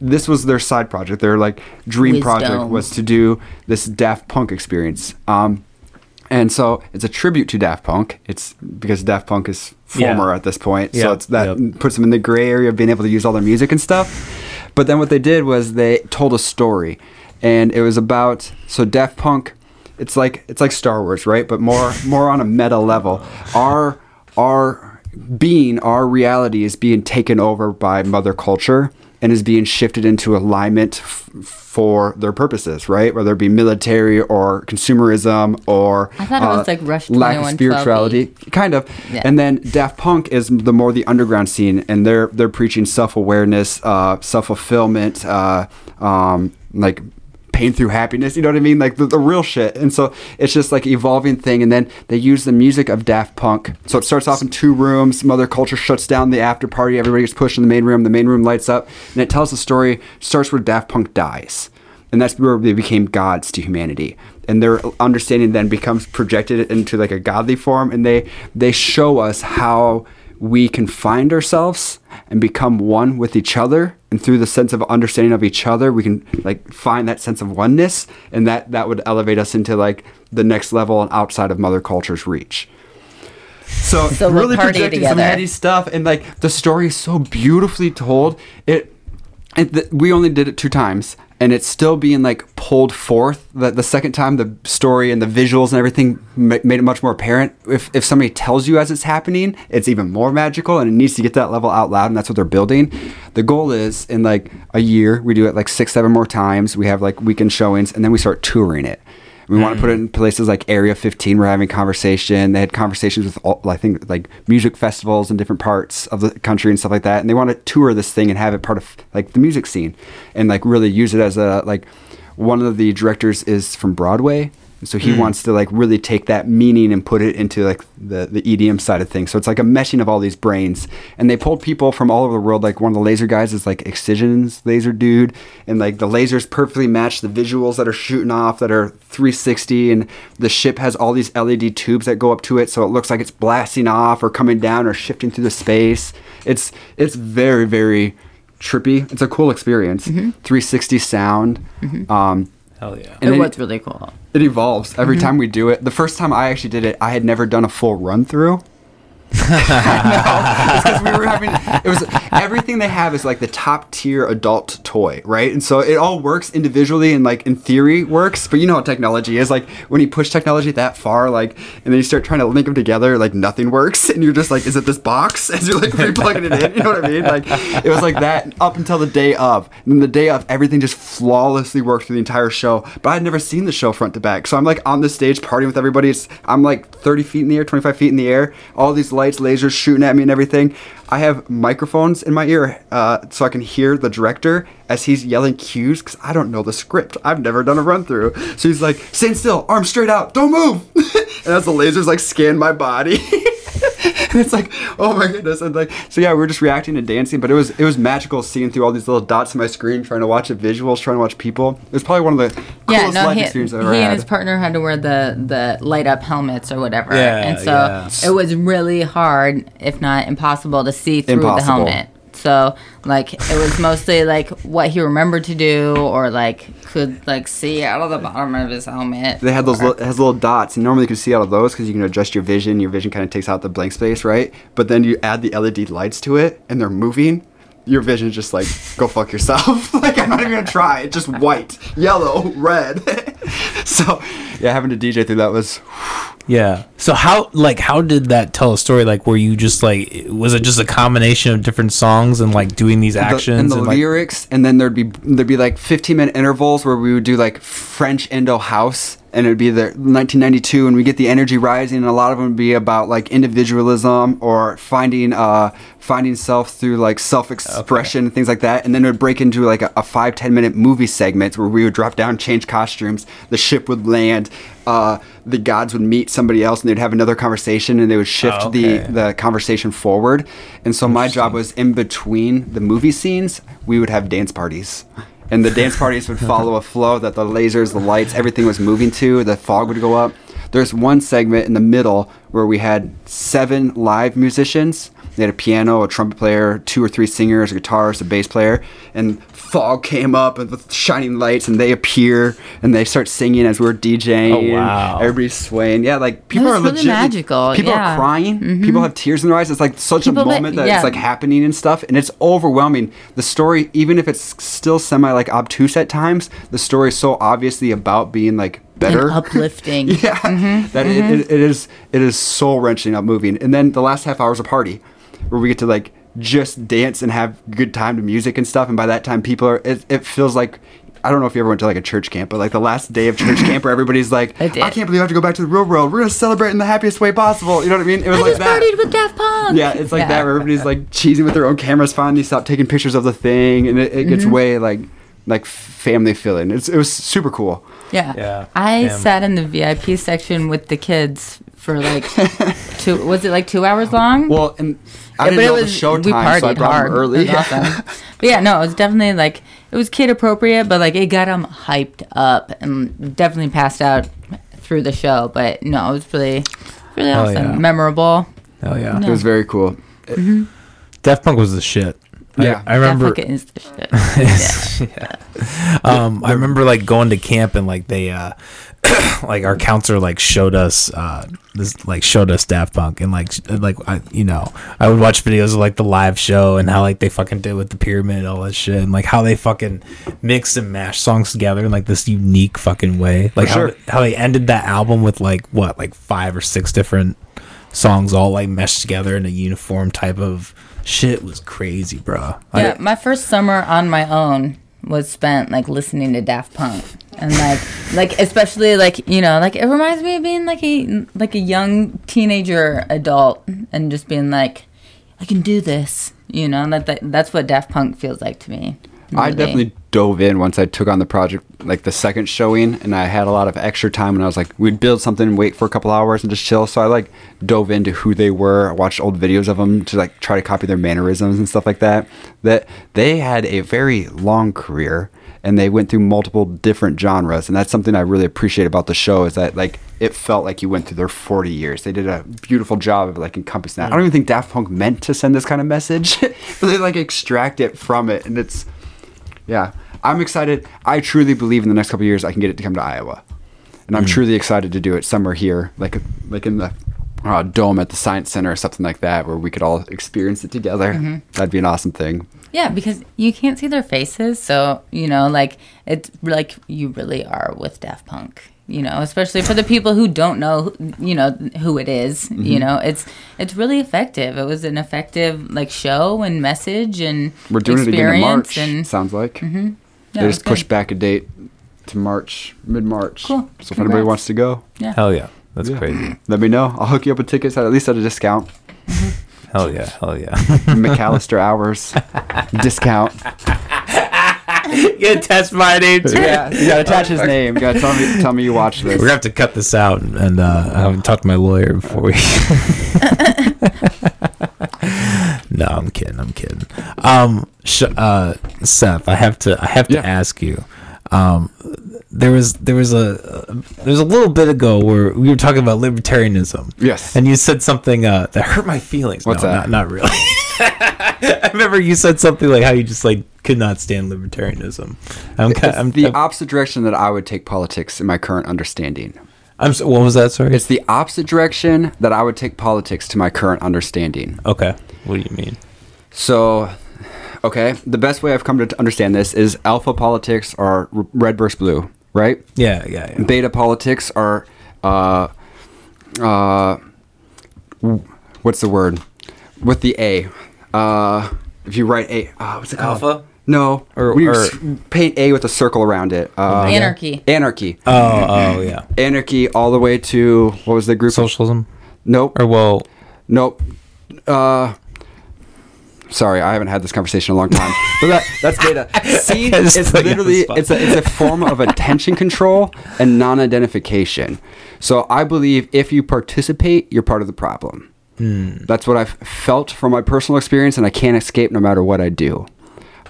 this was their side project. Their like dream project was to do this Daft Punk experience. Um, and so it's a tribute to Daft Punk. It's because Daft Punk is former Yeah. at this point, so it's that yep. puts them in the gray area of being able to use all their music and stuff. But then what they did was they told a story, and it was about so Daft Punk. It's like it's like Star Wars, right? But more more on a meta level. Our our being, our reality is being taken over by Mother Culture and is being shifted into alignment f- for their purposes, right? Whether it be military or consumerism or uh, I thought it was like Rush lack of spirituality, kind of. Yeah. And then Daft Punk is the more the underground scene, and they're they're preaching self awareness, uh, self fulfillment, uh, um, like pain through happiness. You know what I mean? Like the, the real shit. And so it's just like evolving thing. And then they use the music of Daft Punk. So it starts off in two rooms. Mother Culture shuts down the after party. Everybody gets pushed in the main room. The main room lights up, and it tells the story. Starts where Daft Punk dies and that's where they became gods to humanity and their understanding then becomes projected into like a godly form and they they show us how we can find ourselves and become one with each other and through the sense of understanding of each other we can like find that sense of oneness and that that would elevate us into like the next level and outside of mother culture's reach. So, So really projecting some together. heady stuff and like the story is so beautifully told. It, it we only did it two times and it's still being like pulled forth the, the second time the story and the visuals and everything ma- made it much more apparent. If, if somebody tells you as it's happening it's even more magical and it needs to get that level out loud and that's what they're building. The goal is in like a year we do it like six seven more times. We have like weekend showings and then we start touring it we want to put it mm. in places like Area 15. We're having conversation. They had conversations with, all, I think, like music festivals in different parts of the country and stuff like that. And they want to tour this thing and have it part of like the music scene, and like really use it as a like. One of the directors is from Broadway, so he hmm. wants to like really take that meaning and put it into like the the EDM side of things. So it's like a meshing of all these brains, and they pulled people from all over the world. Like one of the laser guys is like Excision's laser dude, and like the lasers perfectly match the visuals that are shooting off that are 360, and the ship has all these LED tubes that go up to it, so it looks like it's blasting off or coming down or shifting through the space. It's it's very very trippy. It's a cool experience. Mm-hmm. 360 sound. Mm-hmm. Um, Hell yeah. and it then- was really cool. it evolves every mm-hmm. time we do it. The first time I actually did it, I had never done a full run through. because we were having it was everything they have is like the top tier adult toy, right? And so it all works individually and like in theory works, but you know how technology is. Like when you push technology that far, like and then you start trying to link them together, like nothing works, and you're just like, is it this box? As you're like re-plugging it in, you know what I mean? Like it was like that up until the day of. And then the day of, everything just flawlessly worked through the entire show. But I'd never seen the show front to back, so I'm like on the stage partying with everybody. It's, I'm like 30 feet in the air, 25 feet in the air, all these lights, lasers shooting at me and everything. I have microphones in my ear uh, so I can hear the director as he's yelling cues because I don't know the script. I've never done a run through. So he's like, stand still, arms straight out, don't move. and as the lasers like scan my body. and it's like, oh my goodness. And like, so yeah, we were just reacting and dancing, but it was it was magical seeing through all these little dots on my screen, trying to watch the visuals, trying to watch people. It was probably one of the Yeah, coolest no, life he, experiences I've he and his partner had to wear the the light up helmets or whatever, Yeah, and so yeah. it was really hard, if not impossible, to see through Impossible. the helmet. So like it was mostly like what he remembered to do, or like could like see out of the bottom of his helmet. They had those or- little, it has little dots, and normally you can see out of those because you can adjust your vision. Your vision kind of takes out the blank space, right? But then you add the LED lights to it, and they're moving. Your vision's just like, go fuck yourself. like I'm not even gonna try. It's just white, yellow, red. so yeah, having to DJ through that was Yeah. So how like how did that tell a story? Like were you just like was it just a combination of different songs and like doing these the- actions and the and, like, lyrics, and then there'd be there'd be like 15 minute intervals where we would do like French Indo house, and it'd be the 1992, and we get the energy rising, and a lot of them would be about like individualism or finding uh finding self through like self expression and things like that, and then it would break into like a, a five ten minute movie segment where we would drop down, change costumes, the ship would land. Uh, the gods would meet somebody else and they'd have another conversation and they would shift Oh, the the conversation forward. And so my job was in between the movie scenes, we would have dance parties. And the dance parties would follow a flow that the lasers, the lights, everything was moving to. The fog would go up. There's one segment in the middle where we had seven live musicians. They had a piano, a trumpet player, two or three singers, a guitarist, a bass player, and fog came up and with shining lights, and they appear and they start singing as we're DJing. Oh, wow. Everybody's swaying. Yeah, like people are really legit. magical, People yeah. are crying. Mm-hmm. People have tears in their eyes. It's like such People a that- moment that yeah. it's like happening and stuff, and it's overwhelming. The story, even if it's still semi like obtuse at times, the story is so obviously about being like better. and uplifting. yeah, that It, it, it is it is soul wrenching up moving. And then the last half hour is a party where we get to like just dance and have good time to music and stuff. And by that time, people are. It, it feels like. I don't know if you ever went to like a church camp, but like the last day of church camp where everybody's like, I I, can't believe I have to go back to the real world. We're gonna celebrate in the happiest way possible. You know what I mean? It was I like just that. partied with Daft Punk. Yeah, it's like Yeah. that where everybody's like cheesing with their own cameras. Finally, stop taking pictures of the thing, and it, it Mm-hmm. gets way like like family feeling. It's, it was super cool. Yeah. Yeah. I Damn. sat in the VIP section with the kids for like two. Was it like two hours long? Well, and I Yeah, didn't know the show we time, so I partied brought hard. them early. It was awesome. but yeah, no, it was definitely like it was kid appropriate, but like it got them hyped up and definitely passed out through the show. But no, it was really, really Hell awesome, yeah. memorable. Hell yeah. It was very cool. Mm-hmm. Daft Punk was the shit. I- Yeah. I, remember. That is the shit. yeah. Um, I remember like going to camp and like they, uh, like our counselor like showed us, uh, this like showed us Daft Punk and like sh- like I, you know I would watch videos of like the live show and how like they fucking did with the pyramid and all that shit and like how they fucking mixed and mashed songs together in like this unique fucking way. Like how, sure. how they ended that album with like what like five or six different songs all like meshed together in a uniform type of shit was crazy, bro. I- Yeah, my first summer on my own was spent like listening to Daft Punk and like like especially like you know like it reminds me of being like a like a young teenager adult and just being like I can do this you know that, that that's what Daft Punk feels like to me. I definitely dove in once I took on the project, like the second showing, and I had a lot of extra time. And I was like, we'd build something, wait for a couple hours, and just chill. So I like dove into who they were. I watched old videos of them to like try to copy their mannerisms and stuff like that. That they had a very long career, and they went through multiple different genres, and that's something I really appreciate about the show. Is that like it felt like you went through their 40 years. They did a beautiful job of like encompassing that. I don't even think Daft Punk meant to send this kind of message, but they like extract it from it, and it's yeah, I'm excited. I truly believe in the next couple of years I can get it to come to Iowa, and I'm truly excited to do it somewhere here, like like in the uh, dome at the Science Center or something like that, where we could all experience it together. That'd be an awesome thing. Yeah, because you can't see their faces, so you know, like it's like you really are with Daft Punk. You know, especially for the people who don't know, you know, who it is, Mm-hmm. You know, it's it's really effective. It was an effective like show and message and We're doing it again in March. And sounds like yeah, they just was pushed good. back a date to March, mid March. Cool. So if anybody wants to go, yeah. Hell yeah, that's Yeah. crazy. let me know. I'll hook you up with tickets at, at least at a discount. Hell yeah, hell yeah. McAllister hours discount. Get test my name too. Yeah, you gotta attach his name. You gotta tell me tell me you watch this. We're gonna have to cut this out, and uh, I haven't talked to my lawyer before we. No, I'm kidding. I'm kidding. Um, sh- uh, Seth, I have to. I have to Yeah. ask you. Um, there was there was a there's a little bit ago where we were talking about libertarianism. Yes. and you said something uh, that hurt my feelings. What's no, that? Not, not really. I remember you said something like how you just like could not stand libertarianism. I'm kind. I'm, the I'm, opposite direction that I would take politics in my current understanding. I'm so, what was that? Sorry. It's the opposite direction that I would take politics to my current understanding. okay. What do you mean? So, okay, the best way I've come to understand this is alpha politics are red versus blue, right? Yeah, yeah, yeah. Beta politics are, uh, uh, what's the word? With the A. Uh, if you write A, uh, what's it called? Alpha? No. Or- when you or- paint A with a circle around it. Uh, Anarchy. Anarchy. Oh, oh, yeah. Anarchy all the way to, what was the group? Socialism, Nope. or well, Nope. Uh, sorry, I haven't had this conversation in a long time. But that, that's data. C Just is put you on the literally it's a, it's a form of attention control and non-identification. So I believe if you participate, you're part of the problem. That's what I've felt from my personal experience, and I can't escape no matter what I do,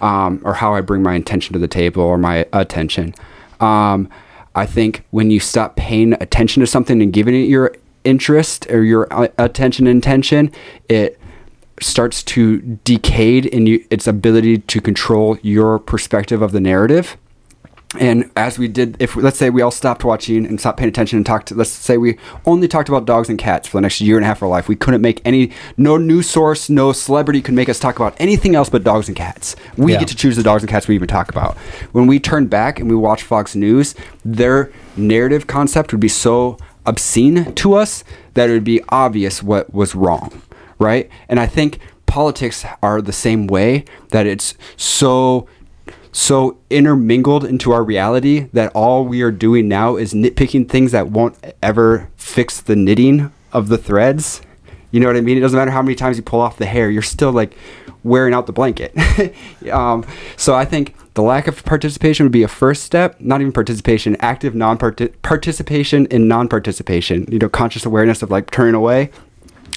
um, or how I bring my intention to the table or my attention. Um, I think when you stop paying attention to something and giving it your interest or your uh, attention and intention, it starts to decade in you, its ability to control your perspective of the narrative. And as we did, if let's say we all stopped watching and stopped paying attention and talked, let's say we only talked about dogs and cats for the next year and a half of our life, we couldn't make any, no news source, no celebrity could make us talk about anything else but dogs and cats. We Yeah. get to choose the dogs and cats we even talk about. When we turn back and we watch Fox News, their narrative concept would be so obscene to us that it would be obvious what was wrong, right? And I think politics are the same way that it's so so intermingled into our reality that all we are doing now is nitpicking things that won't ever fix the knitting of the threads. You know what I mean? It doesn't matter how many times you pull off the hair, you're still like wearing out the blanket. um, so I think The lack of participation would be a first step, not even participation, active non participation in non participation. You know, conscious awareness of like turning away.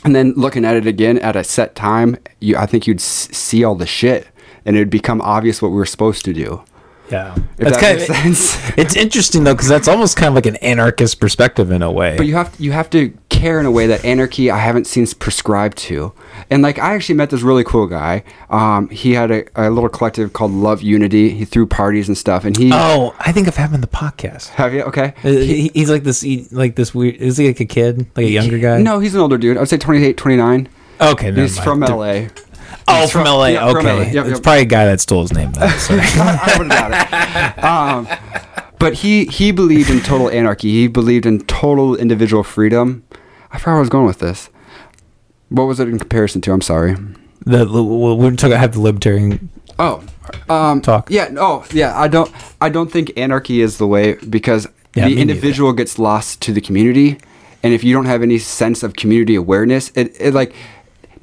And then looking at it again at a set time, you, I think you'd s- see all the shit and it would become obvious what we were supposed to do. Yeah, If that kind makes of, sense. it's interesting though because that's almost kind of like an anarchist perspective in a way. But you have you have to care in a way that anarchy I haven't seen prescribed to. And like I actually met this really cool guy. Um, he had a, a little collective called Love Unity. He threw parties and stuff. And he oh, I think I've had him in the podcast. have you okay? Uh, he, he's like this, he, like this weird. Is he like a kid, like a younger guy? No, he's an older dude. I'd say 28, 29. Okay, He's mind. from LA. Oh, from, from- LA. yeah, okay, from LA. Yep, it's yep. probably a guy that stole his name. Though, sorry. I would have got it. Um, but he he believed in total anarchy. He believed in total individual freedom. I forgot where I was going with this. What was it in comparison to? I'm sorry. the, we're talking. Have the libertarian. Oh, um, Talk. Yeah. Oh, yeah. I don't. I don't think anarchy is the way because Yeah, the me neither. individual gets lost to the community, and if you don't have any sense of community awareness, it, it like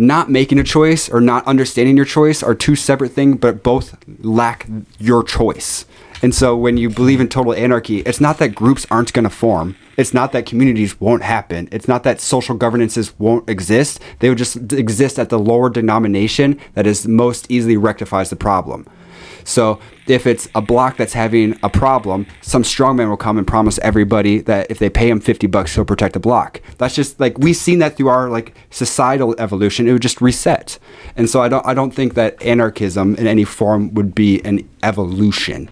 not making a choice or not understanding your choice are two separate things, but both lack your choice. And so when you believe in total anarchy, it's not that groups aren't going to form. It's not that communities won't happen. It's not that social governances won't exist. They would just exist at the lower denomination that is most easily rectifies the problem. So if it's a block that's having a problem, some strongman will come and promise everybody that if they pay him 50 bucks, he'll protect the block. That's just like we've seen that through our like societal evolution. It would just reset. And so I don't I don't think that anarchism in any form would be an evolution.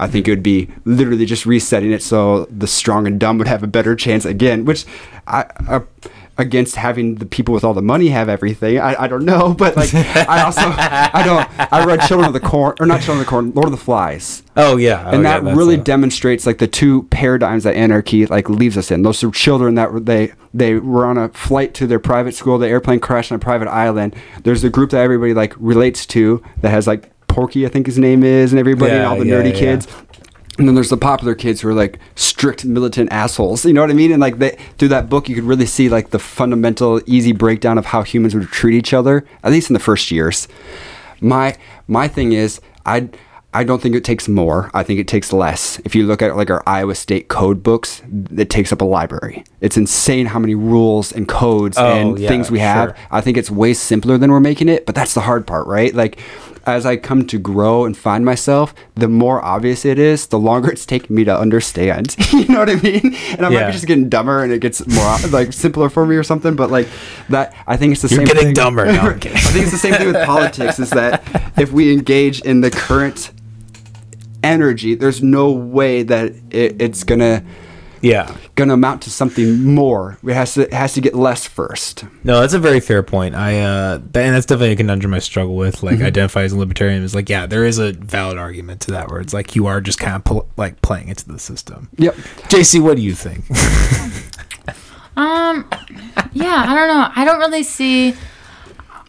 I think it would be literally just resetting it so the strong and dumb would have a better chance again, which I, I against having the people with all the money have everything. I, I don't know, but like I also I don't I read Children of the Corn or not Children of the Corn, Lord of the Flies. Oh yeah, oh, and that really demonstrates like the two paradigms that anarchy like leaves us in. Those are children that they they were on a flight to their private school, the airplane crashed on a private island. There's a group that everybody like relates to that has like Porky, I think his name is, and everybody and all the yeah, nerdy yeah. kids. And then there's the popular kids who are like strict militant assholes. You know what I mean? And like they, through that book, you could really see like the fundamental, easy breakdown of how humans would treat each other, at least in the first years. My my thing is, I I don't think it takes more. I think it takes less. If you look at like our Iowa State code books, it takes up a library. It's insane how many rules and codes Oh, and yeah, things we have. sure. I think it's way simpler than we're making it, but that's the hard part, right? Like as I come to grow and find myself, the more obvious it is, the longer it's taking me to understand. you know what I mean? And I might Yeah. be just getting dumber and it gets more like simpler for me or something, but like that I think it's the same. You're same getting thing. dumber. No. I think it's the same thing with politics is that if we engage in the current energy, there's no way that it, it's gonna yeah. gonna amount to something more. It has to it has to get less first. No, that's a very fair point. I uh, that, and that's definitely a conundrum I struggle with. Like, Mm-hmm. identify as a libertarian is like, yeah, there is a valid argument to that where it's like you are just kind of pl- like playing into the system. Yep. Jacy, what do you think? Um, yeah, I don't know. I don't really see.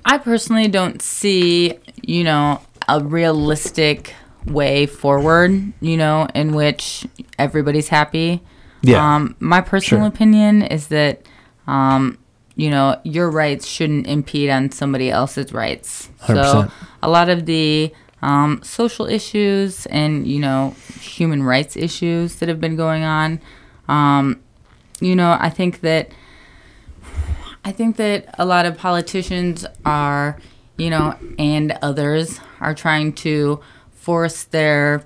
I personally don't see, you know, a realistic way forward. You know, in which everybody's happy. Yeah. Um, my personal Sure. opinion is that, um, you know, your rights shouldn't impede on somebody else's rights. So 100%. a lot of the um, social issues and you know human rights issues that have been going on. Um, you know, I think that I think that a lot of politicians are, you know, and others are trying to force their,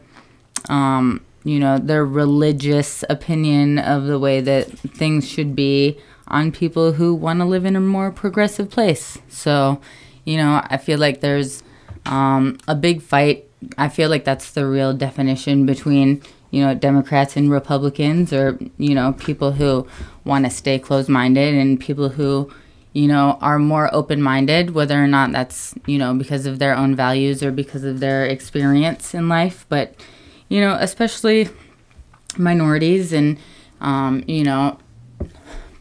um, you know, their religious opinion of the way that things should be on people who want to live in a more progressive place. So, you know, I feel like there's um, a big fight. I feel like that's the real definition between you know Democrats and Republicans, or you know people who want to stay closed-minded and people who you know are more open-minded, whether or not that's you know because of their own values or because of their experience in life. But you know, especially minorities and um, you know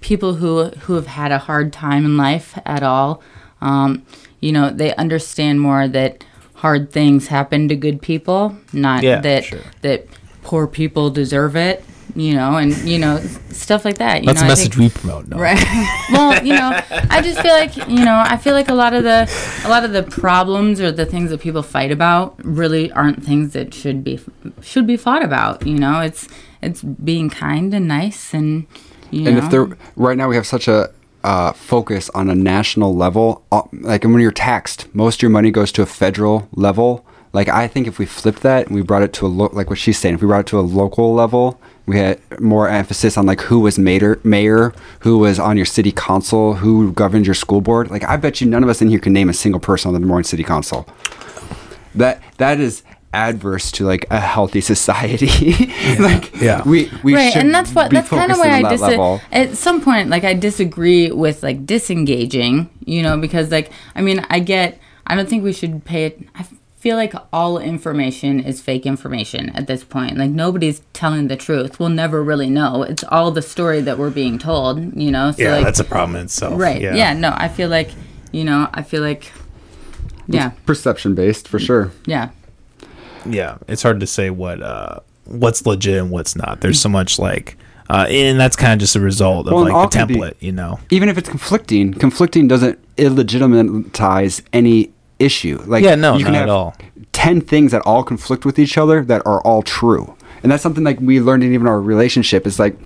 people who who have had a hard time in life at all. Um, you know, they understand more that hard things happen to good people, not Yeah, that sure. that poor people deserve it. you know, and you know stuff like that. You That's know, a message think- we promote. No. Right. well, you know, I just feel like you know, I feel like a lot of the a lot of the problems or the things that people fight about really aren't things that should be should be fought about. You know, it's it's being kind and nice and you and know. if there right now we have such a uh, focus on a national level uh, like when you're taxed most of your money goes to a federal level like i think if we flipped that and we brought it to a lo- like what she's saying if we brought it to a local level we had more emphasis on like who was mayor mayor who was on your city council who governed your school board like i bet you none of us in here can name a single person on the Des Moines city council that that is adverse to like a healthy society like Yeah. we we right, should and that's what be that's kind of why on I that dis- level. at some point like I disagree with like disengaging, you know, because like I mean I get I don't think we should pay it. I feel like all information is fake information at this point. Like nobody's telling the truth. We'll never really know. It's all the story that we're being told, you know. So Yeah, like, that's a problem in itself. right. Yeah. No, I feel like you know I feel like yeah perception based for sure. yeah yeah, it's hard to say what uh what's legit and what's not. There's so much like uh and that's kind of just a result of Well, like the can be- template, you know. Even if it's conflicting, conflicting doesn't illegitimize any issue. Like Yeah, no, you can not have at all. ten things that all conflict with each other that are all true, and that's something like we learned in even our relationship. Is like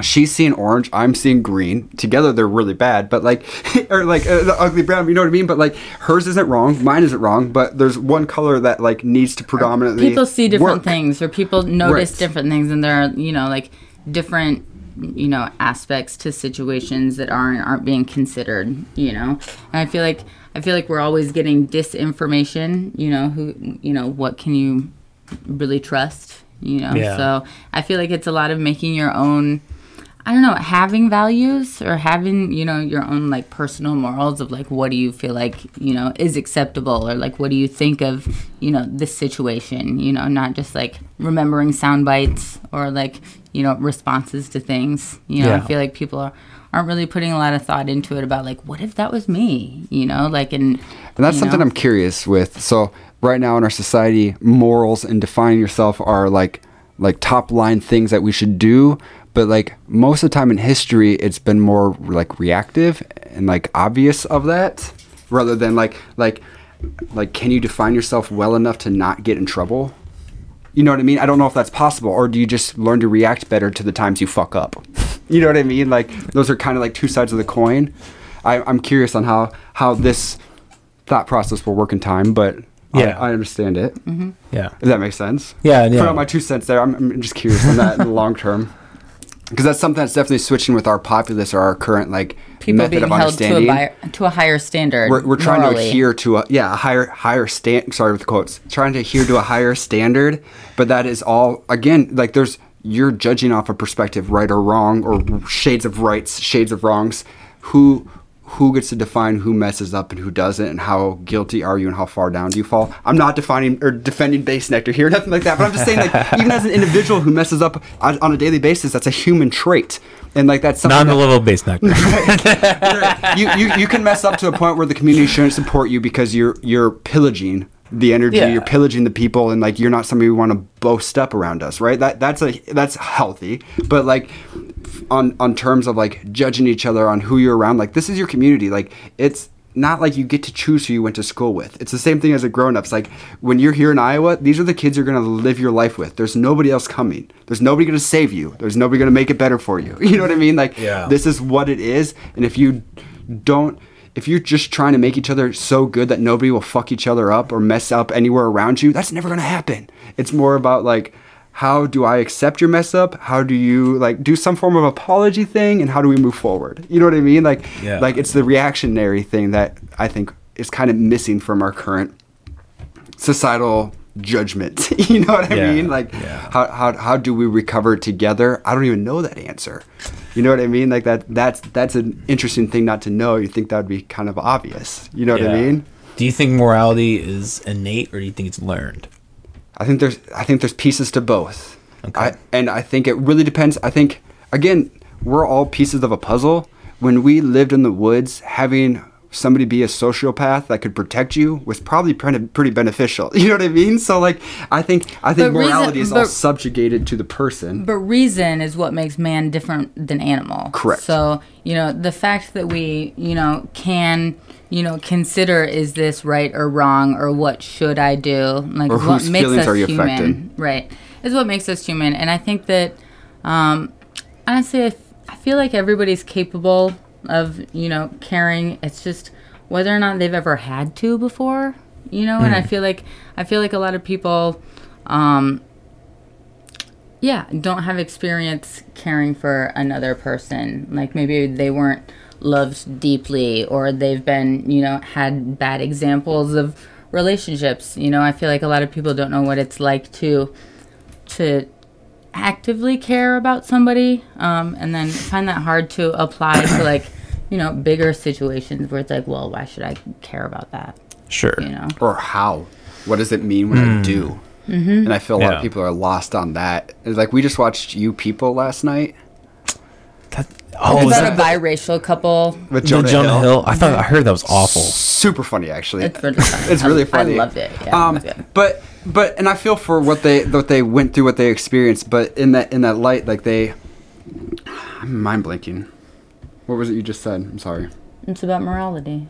she's seeing orange, I'm seeing green. Together they're really bad, but like or like uh, the ugly brown. You know what I mean? But like hers isn't wrong, mine isn't wrong, but there's one color that like needs to predominantly. people see different work. things or people notice Right. different things and there are you know like different you know aspects to situations that aren't aren't being considered you know and i feel like i feel like we're always getting disinformation you know who you know what can you really trust you know Yeah. so i feel like it's a lot of making your own I don't know, having values or having, you know, your own like personal morals of like what do you feel like, you know, is acceptable or like what do you think of, you know, this situation, you know, not just like remembering sound bites or like, you know, responses to things. You know, Yeah. I feel like people are aren't really putting a lot of thought into it about like what if that was me, you know, like and And that's something know? I'm curious with. So right now in our society, morals and defining yourself are like like top line things that we should do. But like most of the time in history, it's been more like reactive and like obvious of that, rather than like like like can you define yourself well enough to not get in trouble? You know what I mean? I don't know if that's possible, or do you just learn to react better to the times you fuck up? You know what I mean? Like those are kind of like two sides of the coin. I, I'm curious on how how this thought process will work in time, but Yeah. I, I understand it. Mm-hmm. Yeah. If that makes sense. Yeah, Put out my two cents there. I'm, I'm just curious on that in the long term. Because that's something that's definitely switching with our populace or our current like people method being of held to a, understanding. bi- to a higher standard. we're, we're trying morally. to adhere to a yeah a higher higher stand sorry with the quotes trying to adhere to a higher standard but that is all again like there's you're judging off a perspective right or wrong or shades of rights shades of wrongs who who gets to define who messes up and who doesn't and how guilty are you and how far down do you fall? I'm not defining or defending Bassnectar here nothing like that but i'm just saying like even as an individual who messes up on, a daily basis that's a human trait. And like that's something Not on the that- level of Bassnectar. you, you you can mess up to a point where the community shouldn't support you because you're you're pillaging the energy, Yeah. you're pillaging the people, and like you're not somebody we want to boast up around us, right? That that's a that's healthy, but like on on terms of like judging each other on who you're around, like this is your community, like it's not like you get to choose who you went to school with. It's the same thing as a grown ups. Like when you're here in Iowa, these are the kids you're gonna live your life with. There's nobody else coming. There's nobody gonna save you. There's nobody gonna make it better for you. You know what I mean? Like Yeah. this is what it is. And if you don't, if you're just trying to make each other so good that nobody will fuck each other up or mess up anywhere around you, that's never gonna happen. It's more about like, how do I accept your mess up? How do you like do some form of apology thing, and how do we move forward? You know what I mean? Like, Yeah. like it's the reactionary thing that I think is kind of missing from our current societal judgment. you know what I Yeah, mean? Like, yeah. how, how how do we recover together? I don't even know that answer. You know what I mean? Like that that's that's an interesting thing not to know. You think that would be kind of obvious. You know what I mean? Do you think morality is innate or do you think it's learned? I think there's I think there's pieces to both. Okay. I, and I think it really depends. I think again, we're all pieces of a puzzle. When we lived in the woods, having somebody be a sociopath that could protect you was probably pretty, pretty beneficial. You know what I mean? So like I think I think But reason- morality is all subjugated to the person. But reason is what makes man different than animal. Correct. So, you know, the fact that we, you know, can, you know, consider is this right or wrong or what should I do? Like Or what makes feelings us are you human. affecting? Right. Is what makes us human. And I think that um honestly I, f- I feel like everybody's capable of, you know, caring. It's just whether or not they've ever had to before. You know, and I feel like I feel like a lot of people um yeah don't have experience caring for another person like maybe they weren't loved deeply or they've been you know had bad examples of relationships you know i feel like a lot of people don't know what it's like to to actively care about somebody um, and then find that hard to apply to like you know bigger situations where it's like well why should i care about that Sure. you know or how. What does it mean when I do? Mm-hmm. And I feel a lot of people are lost on that. It's like we just watched You People last night That, oh, it's is about that a biracial couple with the Jonah, Jonah Hill. Hill? I thought I heard that was awful. Super funny, actually. it's really funny It's I- really funny. i loved it yeah um, it good. but but and I feel for what they what they went through, what they experienced. But in that in that light, like they, I'm mind blanking. What was it you just said? I'm sorry. It's about morality.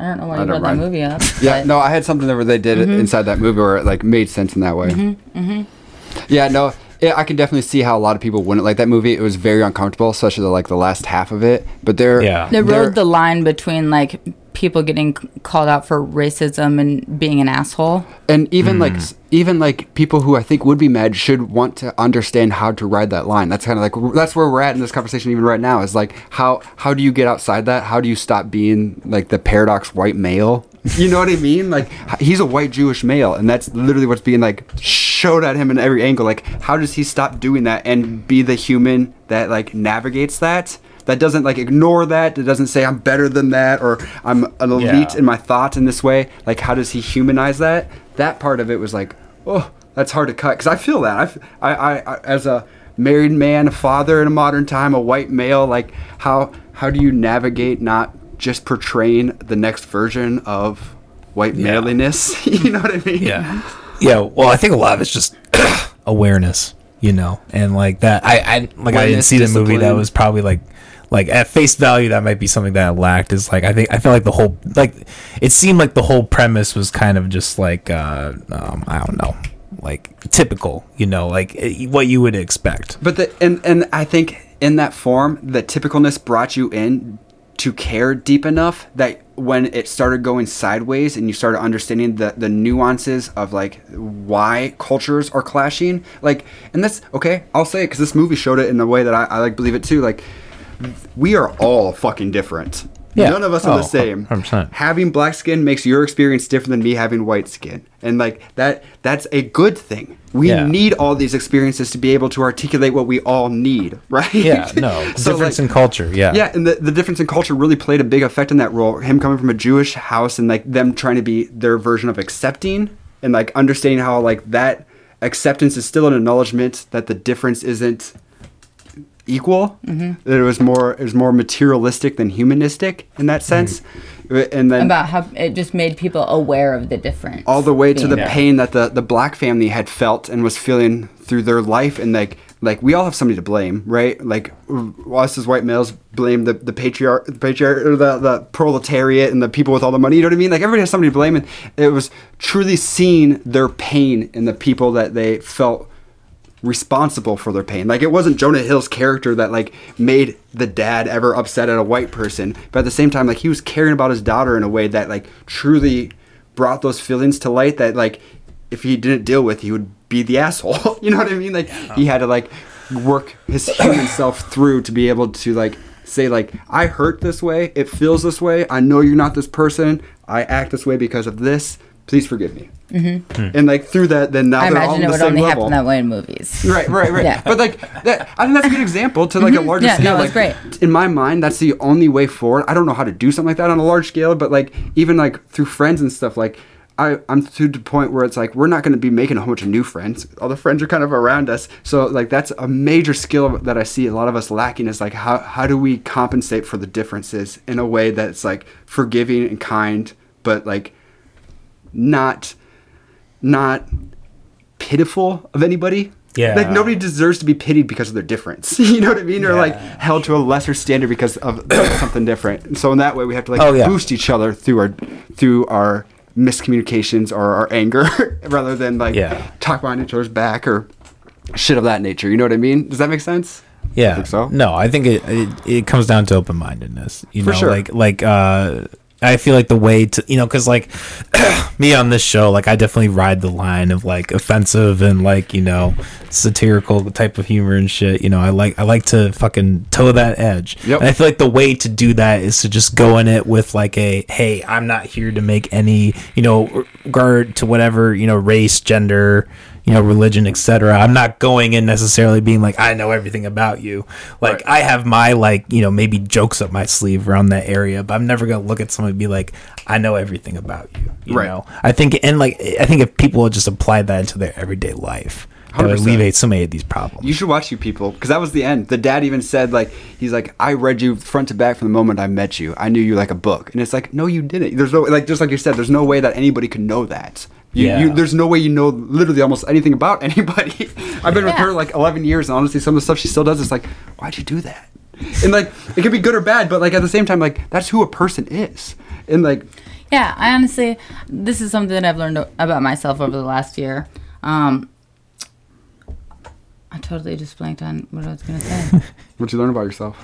I don't know why I you don't brought that movie up. Yeah, no, I had something where they did it inside that movie where it like made sense in that way. Mm-hmm, mm-hmm. Yeah, no, yeah, I can definitely see how a lot of people wouldn't like that movie. It was very uncomfortable, especially the, like the last half of it. But there, Yeah. They there- rode the line between like people getting called out for racism and being an asshole. and even like Mm. s- even like people who I think would be mad should want to understand how to ride that line. That's kind of like that's where we're at in this conversation even right now. Is like how how do you get outside that? How do you stop being like the paradox white male? You know what I mean? Like he's a white Jewish male, and that's literally what's being like showed at him in every angle. Like how does he stop doing that and be the human that like navigates that? That doesn't like ignore that. That doesn't say I'm better than that or I'm an elite Yeah. in my thoughts in this way. Like how does he humanize that? That part of it was like, oh, that's hard to cut because I feel that. I, I, I as a married man, a father in a modern time, a white male, like how how do you navigate not just portraying the next version of white Yeah. manliness? you know what I mean? Yeah. Yeah. Well, I think a lot of it's just awareness, you know, and like that. I, I like I didn't see the movie. That was probably like, like at face value, that might be something that I lacked. Is like I think I feel like the whole like it seemed like the whole premise was kind of just like uh um, I don't know, like typical, you know, like eh, what you would expect. But the and and I think in that form, the typicalness brought you in to care deep enough that when it started going sideways and you started understanding the the nuances of like why cultures are clashing, like and that's okay. I'll say it because this movie showed it in a way that I, I like believe it too. Like we are all fucking different. Yeah. None of us are Oh, the same. 100%. Having black skin makes your experience different than me having white skin. And like that that's a good thing. We Yeah. need all these experiences to be able to articulate what we all need, right? Yeah. No So, difference like, in culture. Yeah. yeah, and the, the difference in culture really played a big effect in that role. Him coming from a Jewish house and like them trying to be their version of accepting and like understanding how like that acceptance is still an acknowledgement that the difference isn't equal. Mm-hmm. That it was more it was more materialistic than humanistic in that sense. And then About how it just made people aware of the difference. all the way to the being- pain that the the black family had felt and was feeling through their life and like like we all have somebody to blame right like us as white males blame the the patriarch the patriarch or the the proletariat and the people with all the money you know what i mean like everybody has somebody to blame and it was truly seeing their pain in the people that they felt responsible for their pain. Like it wasn't Jonah Hill's character that like made the dad ever upset at a white person, but at the same time like he was caring about his daughter in a way that like truly brought those feelings to light that like if he didn't deal with he would be the asshole. you know what I mean? Like he had to like work his human self through to be able to like say like I hurt this way, it feels this way. I know you're not this person. I act this way because of this. Please forgive me. Mm-hmm. And like through that, then now I they're all imagine on it the would same only level. happen that way in movies. Right, right, right. Yeah. But like that, I think that's a good example to like a larger Yeah, scale. no, like great. in my mind, that's the only way forward. I don't know how to do something like that on a large scale, but like even like through friends and stuff, like I, I'm to the point where it's like we're not going to be making a whole bunch of new friends. All the friends are kind of around us. So like that's a major skill that I see a lot of us lacking is like how how do we compensate for the differences in a way that's like forgiving and kind, but like not not pitiful of anybody. Yeah. Like nobody deserves to be pitied because of their difference. you know what I mean? Or like held to a lesser standard because of something different. So in that way we have to like Oh, yeah. boost each other through our through our miscommunications or our anger rather than like Yeah. talk behind each other's back or shit of that nature. You know what I mean? Does that make sense? Yeah. Think so? No, I think it, it it comes down to open mindedness. You For know, sure. like like uh I feel like the way to you know because like me on this show like I definitely ride the line of like offensive and like you know satirical type of humor and shit. You know I like I like to fucking toe that edge. Yep. And I feel like the way to do that is to just go in it with like a hey I'm not here to make any you know regard to whatever you know race gender you know religion etc i'm not going in necessarily being like i know everything about you like Right. i have my like you know maybe jokes up my sleeve around that area but i'm never going to look at someone and be like i know everything about you you Right. know i think and like i think if people just apply that into their everyday life that would alleviate so many of these problems You should watch you people because that was the end. The dad even said like he's like I read you front to back from the moment I met you. I knew you like a book, and it's like no, you didn't. There's no like just like you said. There's no way that anybody could know that. You, Yeah. you, there's no way you know literally almost anything about anybody. I've been with her like 11 years, and honestly, some of the stuff she still does is like, why'd you do that? And like it could be good or bad, but like at the same time, like that's who a person is. And like Yeah, I honestly, this is something that I've learned about myself over the last year. Um, I totally just blanked on what I was gonna say. What'd you learn about yourself.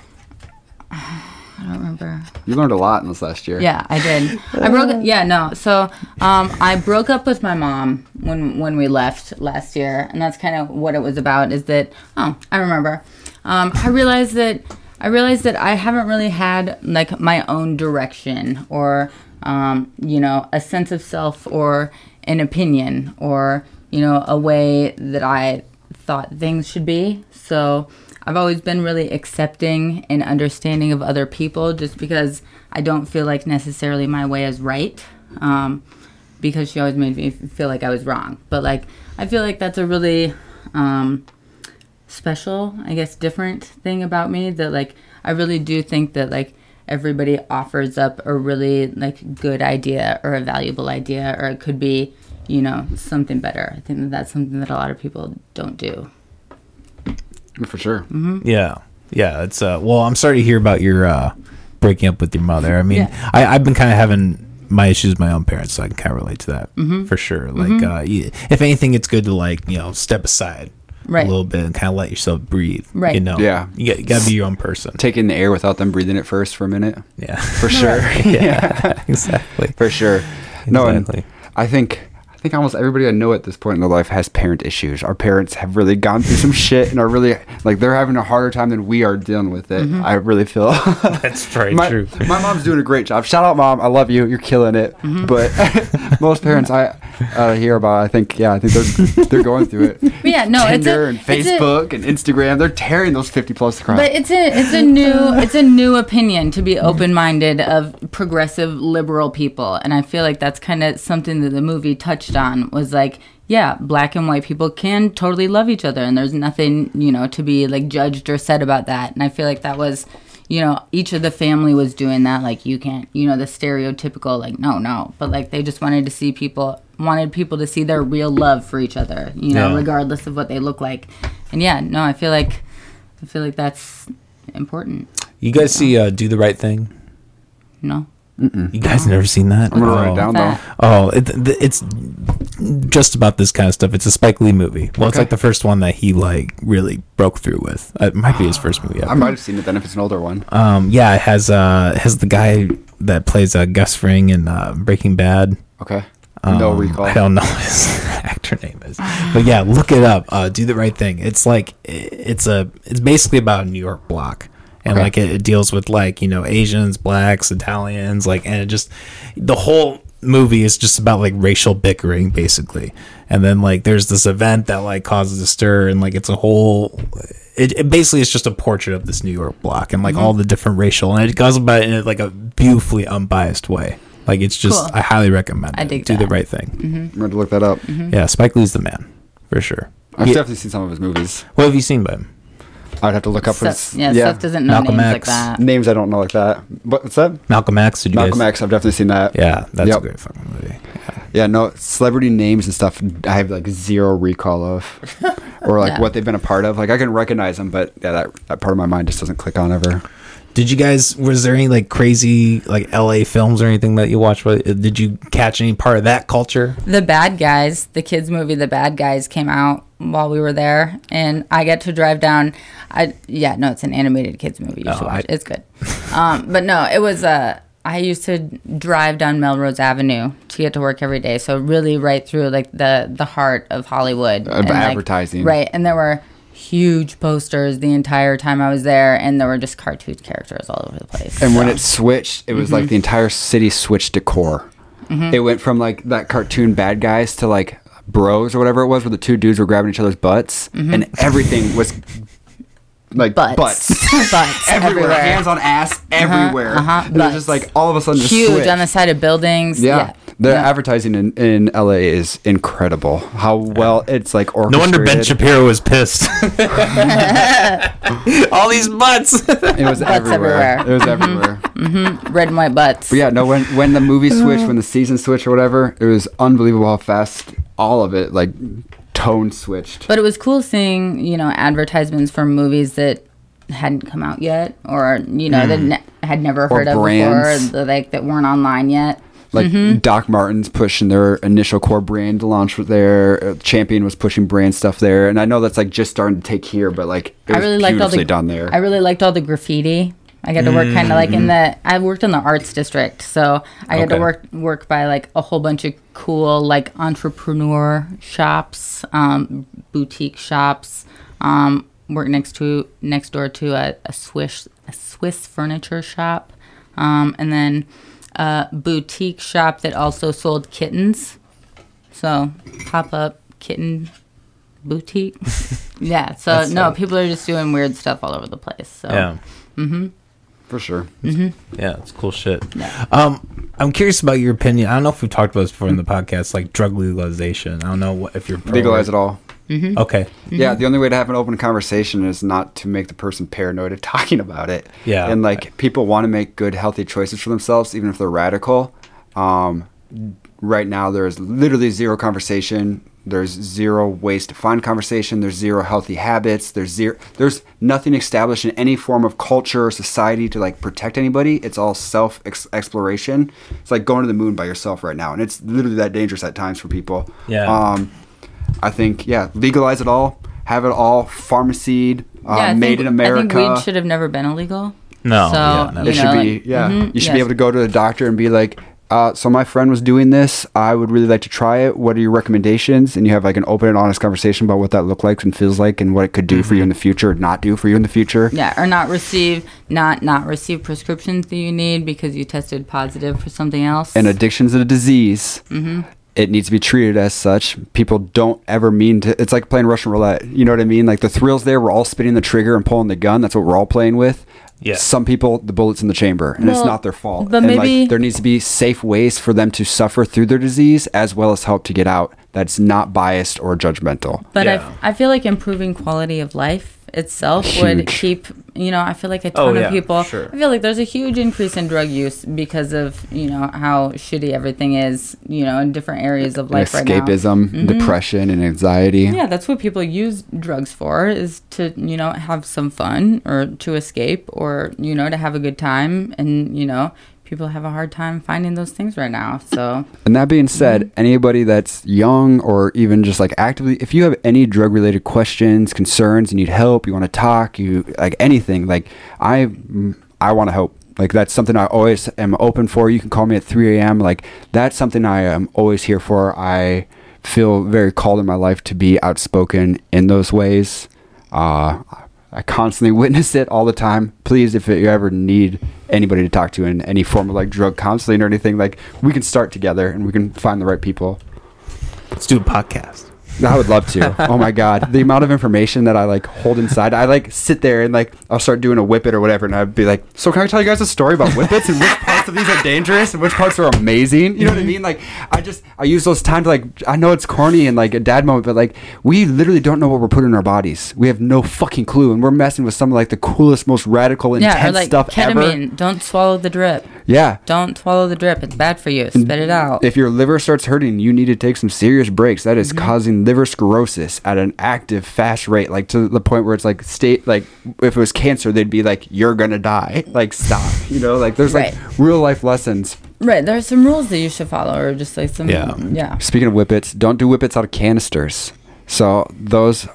I don't remember. You learned a lot in this last year. Yeah, I did. I broke. Yeah, no. So, um, I broke up with my mom when when we left last year, and that's kind of what it was about. Is that? Oh, I remember. Um, I realized that I realized that I haven't really had like my own direction or um, you know a sense of self or an opinion or you know a way that I thought things should be. So I've always been really accepting and understanding of other people just because I don't feel like necessarily my way is right. Um, because she always made me feel like I was wrong. But like, I feel like that's a really um, special, I guess, different thing about me that like, I really do think that like everybody offers up a really like good idea or a valuable idea, or it could be, you know, something better. I think that that's something that a lot of people don't do. for sure. Mm-hmm. Yeah, yeah. It's uh. Well, I'm sorry to hear about your uh breaking up with your mother. I mean, Yeah. I I've been kind of having my issues with my own parents, so I can kind of relate to that Mm-hmm. for sure. Like, uh, you, if anything, it's good to like you know step aside Right. a little bit and kind of let yourself breathe. Right. You know. Yeah. You, got, you gotta be your own person. Take in the air without them breathing it first for a minute. Yeah. For sure. yeah. Exactly. for sure. No, and I think I think almost everybody I know at this point in their life has parent issues. Our parents have really gone through some shit and are really like they're having a harder time than we are dealing with it. Mm-hmm. I really feel. That's very my, true. my mom's doing a great job. Shout out, mom. I love you. You're killing it. Mm-hmm. But most parents I uh, hear about, I think, yeah, I think they're they're going through it. But yeah, no, it's Tinder a, and it's a- Facebook and Instagram, they're tearing those 50 plus across. But it's a it's a new it's a new opinion to be open minded of progressive liberal people, and I feel like that's kind of something that the movie touched on was like, yeah, black and white people can totally love each other, and there's nothing you know to be like judged or said about that, and I feel like that was. You know, each of the family was doing that. Like, you can't, you know, the stereotypical, like, no, no. But, like, they just wanted to see people, wanted people to see their real love for each other, you know, Yeah. regardless of what they look like. And yeah, no, I feel like I feel like that's important. You guys see uh, Do the Right Thing? No. You guys never seen that? I'm gonna write Oh. it down though. Oh, it, th- it's just about this kind of stuff. It's a Spike Lee movie. Well, it's Okay. like the first one that he like really broke through with. Uh, It might be his first movie. I Ever. might have seen it then if it's an older one. Um, yeah, it has uh has the guy that plays uh, Gus Fring in uh, Breaking Bad. Okay. no Um, recall. I don't know what his actor name is, but yeah, look it up. Uh, do the right thing. It's like i- it's a it's basically about a New York block, and Okay. like it, it deals with like you know Asians, blacks, Italians, like and it just the whole movie is just about like racial bickering basically, and then like there's this event that like causes a stir, and like it's a whole. It, it basically is just a portrait of this New York block and like all mm-hmm. the different racial, and it goes about it in like a beautifully unbiased way. Like it's just Cool. I highly recommend I it. dig Do the right thing. Mm-hmm. I'm going to look that up. Mm-hmm. Yeah, Spike Lee's the man for sure. I've Yeah. definitely seen some of his movies. What have you seen by him? I'd have to look up Seth, his yeah, Seth doesn't know Malcolm names X. like that. names. I don't know like that. What- What's that? Malcolm X. Did you Malcolm guys? X. I've definitely seen that. Yeah, that's Yep. a great fucking movie. Yeah, no celebrity names and stuff. I have like zero recall of, or like Yeah. what they've been a part of. Like I can recognize them, but yeah, that that part of my mind just doesn't click on ever. Did you guys? Was there any like crazy like L.A. films or anything that you watched? Did you catch any part of that culture? The Bad Guys, the kids movie, The Bad Guys came out while we were there, and I get to drive down. I yeah, no, it's an animated kids movie. You Oh, should watch. I- It's good. um, but no, it was Uh, I used to drive down Melrose Avenue to get to work every day, so really right through like the the heart of Hollywood Of and, like, advertising. right? And there were huge posters the entire time I was there, and there were just cartoon characters all over the place. And when it switched, it was Mm-hmm. like the entire city switched decor. It went from like that cartoon bad guys to like bros or whatever it was, where the two dudes were grabbing each other's butts, and everything was like Mm-hmm. butts, butts. butts everywhere, everywhere. hands on ass everywhere. uh-huh, It was just like all of a sudden just huge switched. on the side of buildings. Yeah. Yeah, The Yeah. advertising in, in LA is incredible. How well it's like orchestrated. No wonder Ben Shapiro was pissed. All these butts. It was everywhere. everywhere. It was everywhere. Mm-hmm. red and white butts. But yeah, no, when when the movie switched, when the season switched or whatever, it was unbelievable how fast all of it like tone switched. But it was cool seeing, you know, advertisements for movies that hadn't come out yet, or you know, that ne- had never Hmm. Or heard of brands. before, like that weren't online yet. Like Mm-hmm. Doc Martens pushing their initial core brand launch there. uh, Champion was pushing brand stuff there, and I know that's like just starting to take here, but like it was I really liked all the done there. I really liked all the graffiti. I got to work kind of like in the. I worked in the arts district, so I got Okay. to work work by like a whole bunch of cool like entrepreneur shops, um, boutique shops. Um, work next to next door to a, a Swiss a Swiss furniture shop, um, and then a boutique shop that also sold kittens. So pop up kitten boutique. yeah. So That's no, people are just doing weird stuff all over the place. So yeah, For sure. yeah, it's cool shit. Um, I'm curious about your opinion. I don't know if we've talked about this before in the podcast, like drug legalization. I don't know what, if you're pro Legalize it all. Okay, Yeah, the only way to have an open conversation is not to make the person paranoid of talking about it. Yeah. And like people want to make good, healthy choices for themselves, even if they're radical. Um, right now, there's literally zero conversation. There's zero ways to find conversation. There's zero healthy habits. There's zero. There's nothing established in any form of culture or society to like protect anybody. It's all self ex- exploration. It's like going to the moon by yourself right now, and it's literally that dangerous at times for people. Yeah. Um, I think yeah, legalize it all. Have it all pharmacied, uh, Yeah, I made think- in America. I think weed should have never been illegal. no, So, yeah, no. you it should know, be like- yeah. Mhm, You should yes. be able to go to the doctor and be like, uh, so my friend was doing this. I would really like to try it. What are your recommendations? And you have like an open and honest conversation about what that looked like and feels like, and what it could do Mm-hmm. for you in the future, or not do for you in the future. Yeah, or not receive not not receive prescriptions that you need because you tested positive for something else. And addiction's is a disease. Mm-hmm. It needs to be treated as such. People don't ever mean to. It's like playing Russian roulette. You know what I mean? Like the thrills there, we're all spinning the trigger and pulling the gun. That's what we're all playing with. Yeah. Some people, the bullets in the chamber, and it's not their fault. but and maybe- like, there needs to be safe ways for them to suffer through their disease as well as help to get out. That's not biased or judgmental. but Yeah. I, I feel like improving quality of life itself would keep you know I feel like a Oh, ton yeah, of people sure. I feel like there's a huge increase in drug use because of you know how shitty everything is you know in different areas of life right now. Mm-hmm. Escapism, depression, and anxiety. Yeah, that's what people use drugs for is to, you know, have some fun or to escape or, you know, to have a good time. And, you know, people have a hard time finding those things right now. So, And that being said, Mm-hmm. anybody that's young or even just like actively, if you have any drug related questions, concerns, you need help, you want to talk, you like anything, like I, I want to help. Like that's something I always am open for. You can call me at 3 a.m. Like that's something I am always here for. I feel very called in my life to be outspoken in those ways. Uh, I constantly witness it all the time. Please, if you ever need anybody to talk to in any form of like drug counseling or anything, like we can start together and we can find the right people. Let's do a podcast. I would love to. oh my god, the amount of information that I like hold inside. I like sit there and like I'll start doing a whippet or whatever, and I'd be like, "So can I tell you guys a story about whippets and part parts of these are dangerous and which parts are amazing. You know what I mean? Like, I just I use those times like I know it's corny and like a dad moment, but like we literally don't know what we're putting in our bodies. We have no fucking clue, and we're messing with some of like the coolest, most radical, intense Yeah, or like stuff ketamine. ever. Don't swallow the drip. Yeah. Don't swallow the drip. It's bad for you. Spit it out. If your liver starts hurting, you need to take some serious breaks. That is Mm-hmm. causing liver sclerosis at an active, fast rate, like to the point where it's like state, like if it was cancer, they'd be like, "You're gonna die." Like, stop. You know, like there's like Right. Real life lessons. right. There are some rules that you should follow, or just like some. Yeah. Yeah. Speaking of whippets, don't do whippets out of canisters. So those,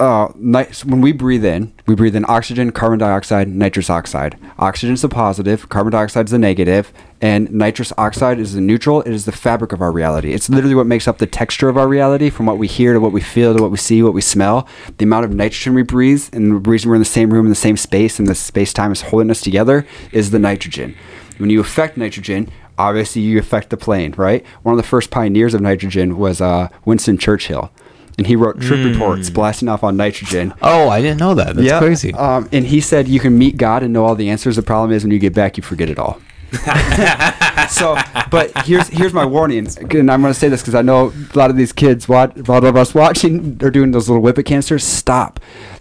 uh, nice. When we breathe in, we breathe in oxygen, carbon dioxide, nitrous oxide. Oxygen is the positive, carbon dioxide is the negative, and nitrous oxide is the neutral. It is the fabric of our reality. It's literally what makes up the texture of our reality, from what we hear to what we feel to what we see, what we smell. The amount of nitrogen we breathe, and the reason we're in the same room in the same space, and the space time is holding us together, is the nitrogen. When you affect nitrogen, obviously you affect the plane, right? One of the first pioneers of nitrogen was uh, Winston Churchill. And he wrote trip reports blasting off on nitrogen. Oh, I didn't know that. That's Yeah, crazy. Um, and he said you can meet God and know all the answers. The problem is when you get back, you forget it all. so, but here's here's my warning, and I'm going to say this because I know a lot of these kids, watch, a lot of us watching, they're doing those little whippet canisters. Stop.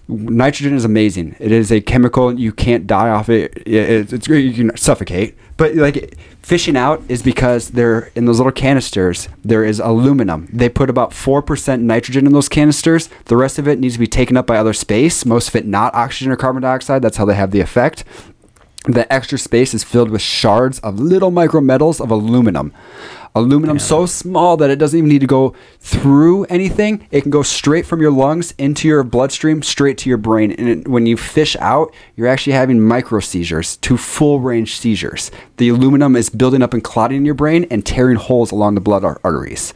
Nitrogen is amazing. It is a chemical you can't die off it. It- It's, it's you can suffocate. But like fishing out is because they're in those little canisters. There is aluminum. They put about four percent nitrogen in those canisters. The rest of it needs to be taken up by other space. Most of it not oxygen or carbon dioxide. That's how they have the effect. The extra space is filled with shards of little micrometals of aluminum. Aluminum so small that it doesn't even need to go through anything. It can go straight from your lungs into your bloodstream, straight to your brain. And it, when you fish out, you're actually having micro seizures to full range seizures. The aluminum is building up and clotting in your brain and tearing holes along the blood ar- arteries.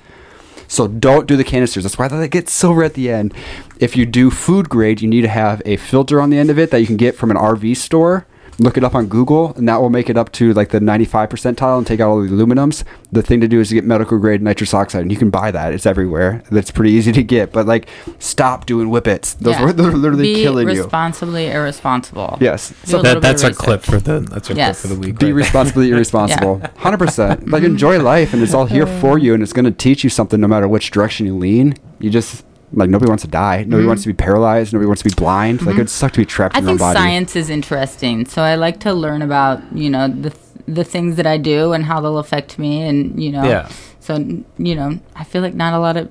So don't do the canisters. That's why they get silver at the end. If you do food grade, you need to have a filter on the end of it that you can get from an RV store. Look it up on Google, and that will make it up to like the 95 percentile and take out all the aluminums. The thing to do is to get medical grade nitrous oxide, and you can buy that. It's everywhere. That's pretty easy to get. But like, stop doing whippets. Those Yeah. are they're literally Be killing you. Be responsibly irresponsible. Yes. So that, that's of our clip for the that's our Yes. clip for the week. be right there. responsibly irresponsible 100% like enjoy life and it's all here for you and it's going to teach you something no matter which direction you lean you just like nobody wants to die. Nobody mm-hmm. wants to be paralyzed. Nobody wants to be blind. Like mm-hmm. it would suck to be trapped I in your own think body. science is interesting, so I like to learn about you know the th- the things that I do and how they'll affect me, and you know. Yeah. So you know, I feel like not a lot of,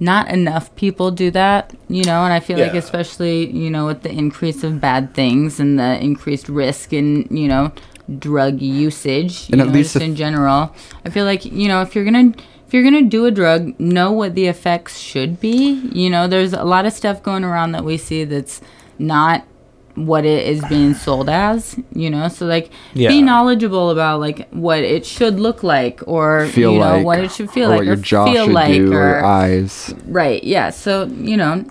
not enough people do that, you know, and I feel like especially you know with the increase of bad things and the increased risk in you know drug usage, you And it know, leads just to- in general, I feel like you know if you're gonna if you're gonna do a drug, know what the effects should be. You know, there's a lot of stuff going around that we see that's not what it is being sold as you know so like Yeah. be knowledgeable about like what it should look like or feel you know like what it should feel or like what or your jaw feel should like do or or your eyes right yeah so you know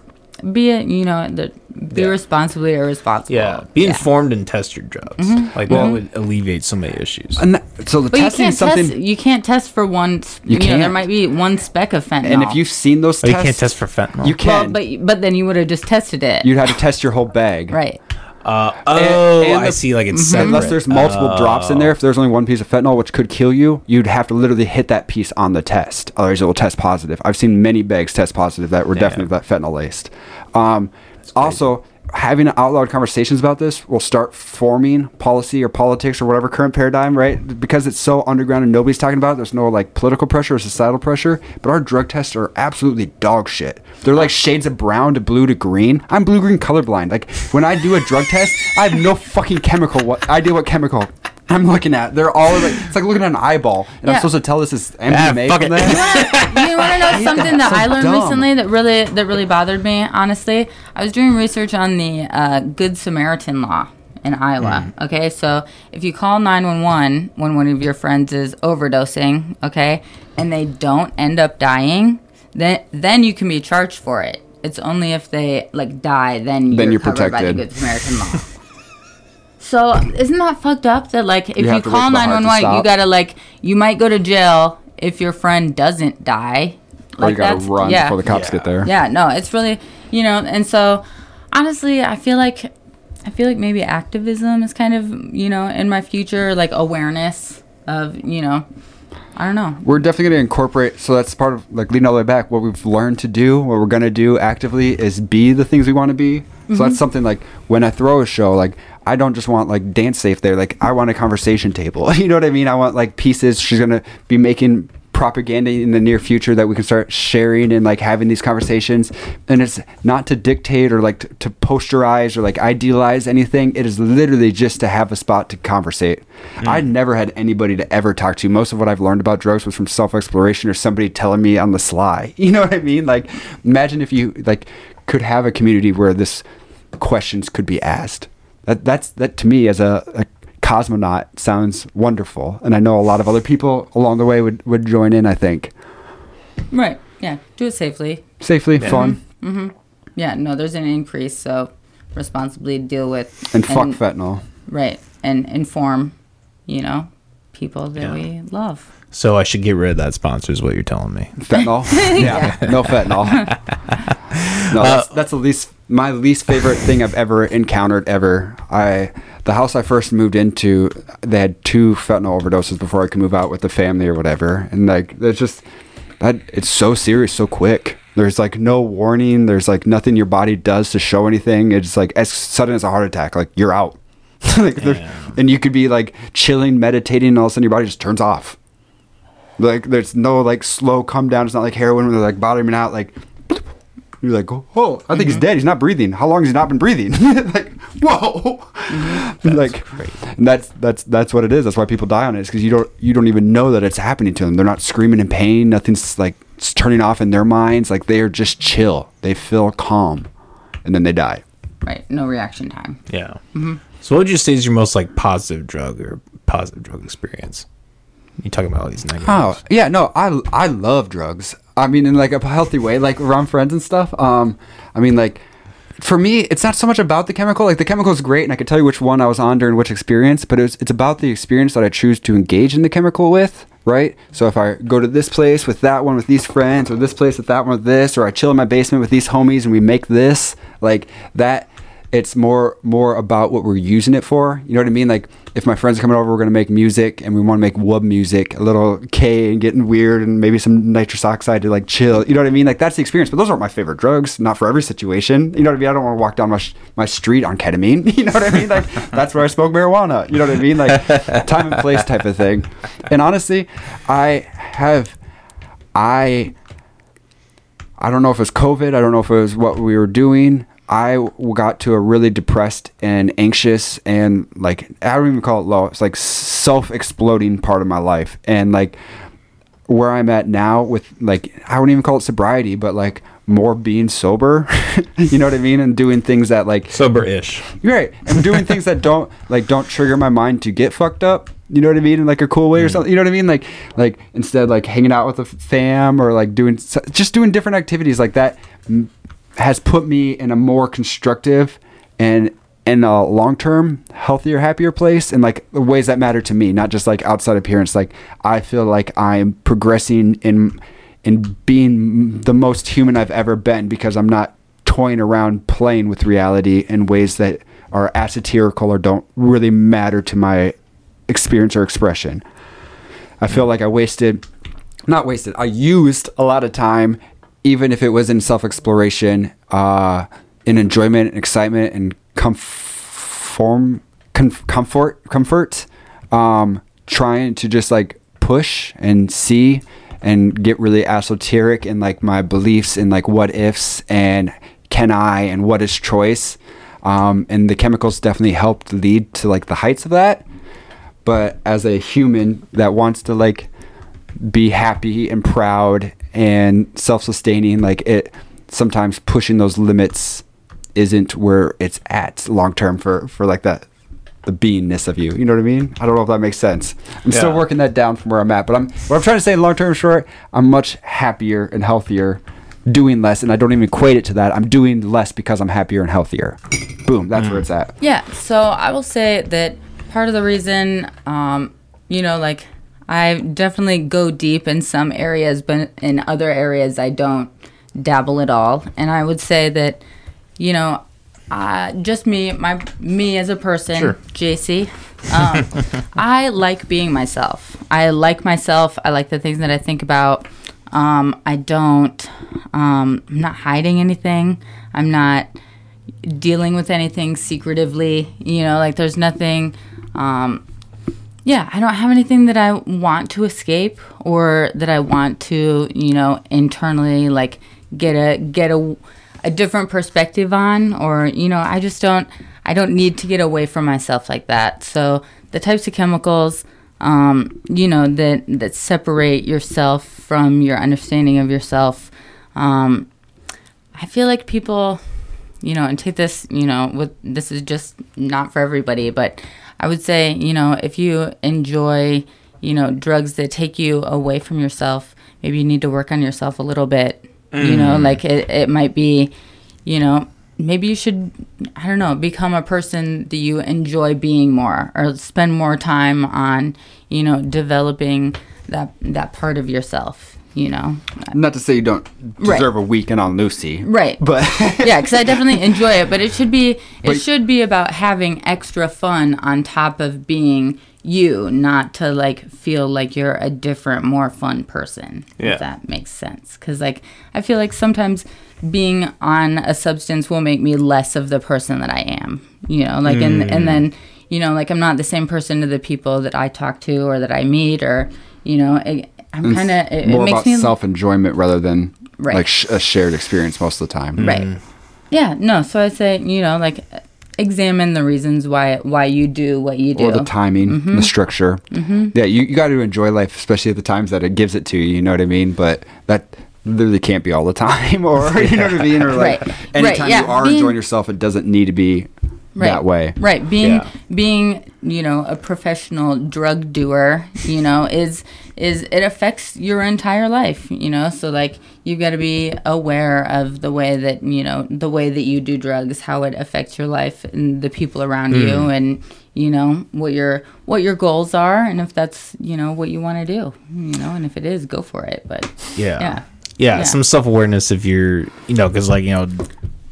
be it you know the, be Yeah. responsibly irresponsible Yeah, be informed and test your drugs. Like that would alleviate so many issues. and that, so the but you testing can't is something test you can't test for one s- You you, know there might be one speck of fentanyl and if you've seen those Oh, you can't test for fentanyl. you can, well, can but but then you would have just tested it you'd have to test your whole bag right Uh, oh, and I the- see. Like it's Mm-hmm. separate. Unless there's multiple drops in there, if there's only one piece of fentanyl, which could kill you, you'd have to literally hit that piece on the test. Otherwise, it will test positive. I've seen many bags test positive that were Damn. definitely that fentanyl laced. Um, also, having out loud conversations about this will start forming policy or politics or whatever current paradigm, right? Because it's so underground and nobody's talking about it. There's no like political pressure or societal pressure. But our drug tests are absolutely dog shit. They're like shades of brown to blue to green. I'm blue green colorblind. Like when I do a drug test, I have no fucking chemical what idea what chemical I'm looking at. They're all like it's like looking at an eyeball, and I'm supposed to tell this is MDMA fuck from it. that. you want to know something that So I learned dumb. recently that really that really bothered me? Honestly, I was doing research on the uh, Good Samaritan law in Iowa. Mm. Okay, so if you call nine one one when one of your friends is overdosing, okay, and they don't end up dying, then then you can be charged for it. It's only if they like die, then, Then you're, then you're covered by the. Good Samaritan law. So isn't that fucked up that like if you, have to wait call for the heart nine to one one, you gotta like you might go to jail if your friend doesn't die. or you gotta that's- run yeah. before the cops Yeah. get there. Yeah, no, it's really you know, and so honestly, I feel like I feel like maybe activism is kind of you know in my future like awareness of you know, I don't know. we're definitely going to incorporate so that's part of like leading all the way back what we've learned to do what we're going to do actively is be the things we want to be so that's something like when i throw a show like i don't just want like dance safe there. Like i want a conversation table. You know what i mean? I want like pieces. She's going to be making propaganda in the near future that we can start sharing and like having these conversations. And it's not to dictate or like to, to posterize or like idealize anything. It is literally just to have a spot to conversate. I never had anybody to ever talk to. Most of what i've learned about drugs was from self-exploration or somebody telling me on the sly. You know what i mean? Like imagine if you like could have a community where this questions could be asked that that's that to me as a, a cosmonaut sounds wonderful and i know a lot of other people along the way would, would join in i think Right. Yeah. Do it safely. safely fun Mm-hmm. Yeah. No, there's an increase, so responsibly deal with and fuck fentanyl Right. And inform, you know, people that Yeah. we love. So I should get rid of that sponsor, is what you're telling me. fentanyl yeah no fentanyl no uh, that's, that's the least my least favorite thing i've ever encountered ever. I the house i first moved into they had two fentanyl overdoses before i could move out with the family or whatever. And like there's just that it's so serious so quick. There's like no warning. There's like nothing your body does to show anything. It's like as sudden as a heart attack like you're out. Like and you could be like chilling meditating and all of a sudden your body just turns off. Like there's no like slow come down. It's not like heroin where they're like bottoming out. Like you're like, oh, oh, I think he's mm-hmm. dead. He's not breathing. How long has he not been breathing? like, whoa, mm-hmm. like and that's that's that's what it is. That's why people die on it. Is because you don't you don't even know that it's happening to them. They're not screaming in pain. Nothing's like s- turning off in their minds. Like they are just chill. They feel calm, and then they die. Right. No reaction time. Yeah. Mm-hmm. So what would you say is your most like positive drug or positive drug experience? You talking about all these negatives? Oh yeah, no, I I love drugs. I mean, in like a healthy way, like around friends and stuff. Um, I mean, like for me, it's not so much about the chemical. Like the chemical is great, and I could tell you which one I was on during which experience. But it was, it's about the experience that I choose to engage in the chemical with. Right. So if I go to this place with that one with these friends, or this place with that one with this, or I chill in my basement with these homies and we make this, like that it's more more about what we're using it for. You know what I mean? Like if my friends are coming over, we're gonna make music and we want to make wub music, a little K and getting weird, and maybe some nitrous oxide to like chill. You know what I mean? Like that's the experience. But those aren't my favorite drugs. Not for every situation. You know what I mean? I don't want to walk down my sh- my street on ketamine. You know what I mean? Like that's where I smoke marijuana. You know what I mean? Like time and place type of thing. And honestly, I have I I don't know if it was COVID. I don't know if it was what we were doing. I got to a really depressed and anxious and like I don't even call it low. It's like self exploding part of my life. And like where I'm at now with like I wouldn't even call it sobriety, but like more being sober. you know what I mean? And doing things that like Sober-ish. you're right. And doing things that don't like don't trigger my mind to get fucked up. You know what I mean? In like a cool way or mm. something. You know what I mean? Like like instead like hanging out with a fam or like doing just doing different activities like that has put me in a more constructive and in a long term healthier happier place in like the ways that matter to me not just like outside appearance like i feel like i'm progressing in in being the most human i've ever been because i'm not toying around playing with reality in ways that are asatirical or don't really matter to my experience or expression. I feel like I wasted, not wasted, I used a lot of time, even if it was in self exploration, uh, in enjoyment and excitement and conform, conf- comfort, comfort, um, trying to just like push and see and get really esoteric in like my beliefs and like what ifs and can I and what is choice. Um, and the chemicals definitely helped lead to like the heights of that. But as a human that wants to like be happy and proud and self-sustaining, like it sometimes pushing those limits isn't where it's at long term for for like that the beingness of you. You know what I mean? I don't know if that makes sense. I'm still working that down from where I'm at, but I'm what I'm trying to say long term short, I'm much happier and healthier doing less and I don't even equate it to that. I'm doing less because I'm happier and healthier. Boom, that's where it's at. Yeah, so I will say that part of the reason, um, you know, like I definitely go deep in some areas, but in other areas I don't dabble at all. And I would say that, you know, uh, just me, my me as a person, Sure. Jacy, Um, I like being myself. I like myself. I like the things that I think about. Um, I don't. Um, I'm not hiding anything. I'm not dealing with anything secretively. You know, like there's nothing. Um, yeah, I don't have anything that I want to escape or that I want to, you know, internally like get a get a a different perspective on or you know, I just don't I don't need to get away from myself like that. So the types of chemicals um, you know that that separate yourself from your understanding of yourself um, I feel like people you know, and take this, you know, with this is just not for everybody, but I would say, you know, if you enjoy, you know, drugs that take you away from yourself, maybe you need to work on yourself a little bit. You know, mm. like it, it might be, you know, maybe you should, I don't know, become a person that you enjoy being more or spend more time on, you know, developing that that part of yourself, you know. Not to say you don't Right. deserve a weekend on Lucy, Right. but yeah, because I definitely enjoy it, but it should be it But- should be about having extra fun on top of being you, not to like feel like you're a different, more fun person. Yeah. If that makes sense. Because like I feel like sometimes being on a substance will make me less of the person that I am. You know, like and and mm. then you know like I'm not the same person to the people that I talk to or that I meet or you know it, I'm kind of it, it more makes about me self enjoyment rather than Right. like sh- a shared experience most of the time. Right. Yeah. No. So I say, you know, like examine the reasons why why you do what you do. Or the timing, Mm-hmm. the structure. Yeah, you, you got to enjoy life, especially at the times that it gives it to you. You know what I mean? But that literally can't be all the time, or you know what I mean? Or like Right. Right, anytime yeah, you are being- enjoying yourself, it doesn't need to be right. that way. Right. Being Yeah. being you know a professional drug doer, you know, is is it affects your entire life. You know, so like you've got to be aware of the way that you know the way that you do drugs, how it affects your life and the people around Mm. you, and you know what your what your goals are, and if that's you know what you want to do, you know, and if it is, go for it. But Yeah. Yeah. Yeah. Yeah. Some self awareness if you're, you know, because like, you know,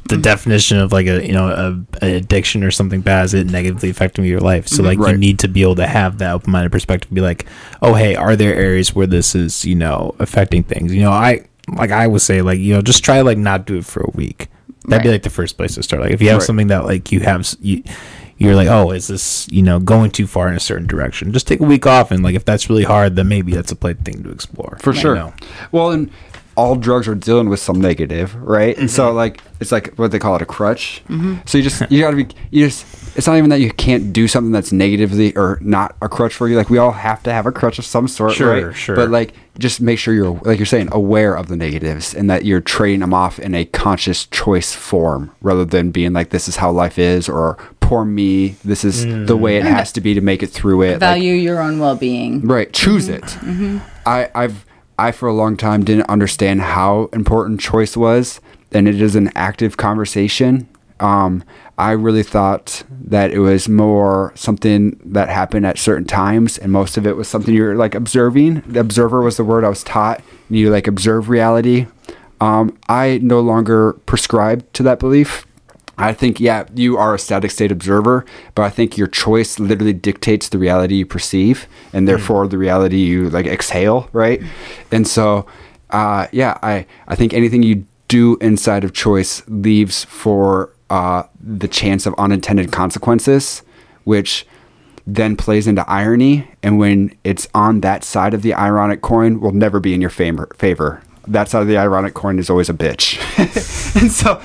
the definition of like a, you know, a, an addiction or something bad is it negatively affecting your life. So mm-hmm. like you need to be able to have that open minded perspective, be like, oh, hey, are there areas where this is, you know, affecting things? You know, I, like I would say, like, you know, just try like not do it for a week. That'd be like the first place to start. Like if you have Right. something that like you have, you, you're like, oh, is this, you know, going too far in a certain direction? Just take a week off. And like, if that's really hard, then maybe that's a play thing to explore. For sure. know? Well, and all drugs are dealing with some negative, right? And so like it's like what they call it a crutch. Mm-hmm. So you just you gotta be you just it's not even that you can't do something that's negatively or not a crutch for you. Like we all have to have a crutch of some sort, Sure, right? sure. But like just make sure you're like you're saying aware of the negatives and that you're trading them off in a conscious choice form rather than being like this is how life is or poor me, this is the way it has to be to make it through it. Like, value your own well being. Right. Choose it. Mm-hmm. I, I've I for a long time didn't understand how important choice was, and it is an active conversation. Um, I really thought that it was more something that happened at certain times, and most of it was something you're like observing. The observer was the word I was taught. and You like observe reality. Um, I no longer prescribe to that belief. I think, yeah, you are a static state observer, but I think your choice literally dictates the reality you perceive, and therefore the reality you like exhale, right? And so, uh, yeah, I I think anything you do inside of choice leaves for uh, the chance of unintended consequences, which then plays into irony, and when it's on that side of the ironic coin, will never be in your favor. Favor. That side of the ironic coin is always a bitch, and so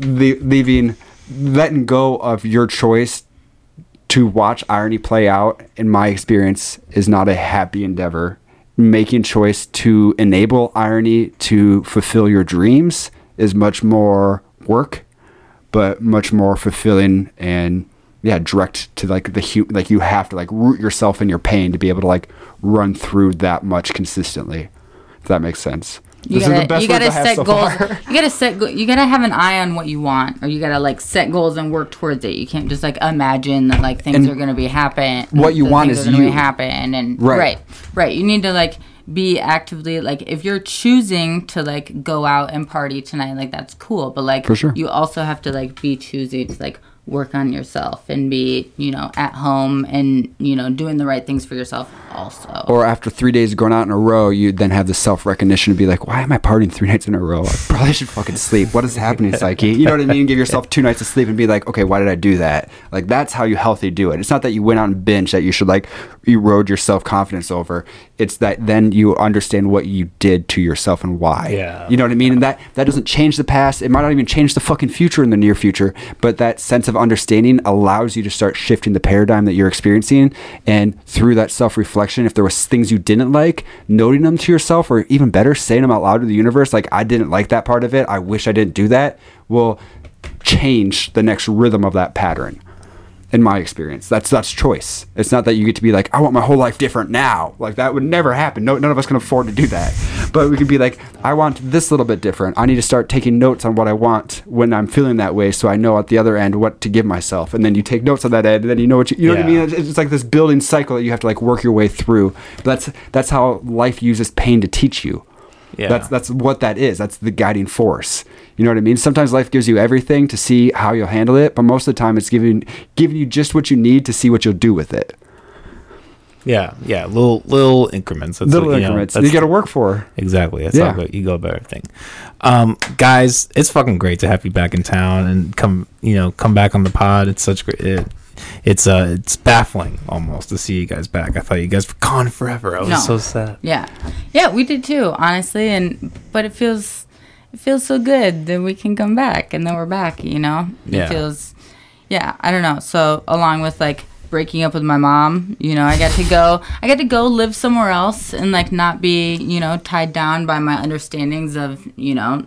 the, leaving, letting go of your choice to watch irony play out, in my experience, is not a happy endeavor. Making choice to enable irony to fulfill your dreams is much more work, but much more fulfilling and yeah, direct to like the hu- like you have to like root yourself in your pain to be able to like run through that much consistently. If that makes sense. You gotta, you gotta words I have set so goals. far. You gotta set. Go- you gotta have an eye on what you want, or you gotta like set goals and work towards it. You can't just like imagine that like things And are gonna be happen. what you want is gonna you. happen, and Right. right, right, You need to like be actively like if you're choosing to like go out and party tonight, like that's cool. But like For sure. you also have to like be choosy to like work on yourself and be, you know, at home and, you know, doing the right things for yourself also. Or after three days going out in a row, you then have the self recognition to be like, why am I partying three nights in a row? I probably should fucking sleep. What is happening, psyche? You know what I mean? Give yourself two nights of sleep and be like, okay, why did I do that? Like, that's how you healthy do it. It's not that you went out and binge that you should like erode your self confidence over. It's that then you understand what you did to yourself and why. Yeah. You know what I mean? And that, that doesn't change the past. It might not even change the fucking future in the near future, but that sense of understanding allows you to start shifting the paradigm that you're experiencing. And through that self reflection, if there was things you didn't like, noting them to yourself, or even better, saying them out loud to the universe, like, I didn't like that part of it. I wish I didn't do that, will change the next rhythm of that pattern in my experience. That's that's choice. It's not that you get to be like, I want my whole life different now. Like that would never happen. No, none of us can afford to do that. But we could be like, I want this little bit different. I need to start taking notes on what I want when I'm feeling that way, so I know at the other end what to give myself. And then you take notes on that end, and then you know what you, you know what I mean. It's, it's like this building cycle that you have to like work your way through. But that's that's how life uses pain to teach you. Yeah. That's that's what that is. That's the guiding force. You know what I mean? Sometimes life gives you everything to see how you'll handle it, but most of the time it's giving giving you just what you need to see what you'll do with it. Yeah, yeah, little little increments. That's Little what, you know, increments. that's- you got to work for. Exactly. That's Yeah. how you go about everything. Um, guys, it's fucking great to have you back in town and come, you know, come back on the pod. It's such great. It, it's uh, it's baffling almost to see you guys back. I thought you guys were gone forever. I was No. so sad. Yeah, yeah, we did too, honestly. And but it feels it feels so good that we can come back, and then we're back. You know, it Yeah. feels. Yeah, I don't know. So along with like breaking up with my mom, you know, I got to go. I got to go live somewhere else and like not be, you know, tied down by my understandings of, you know,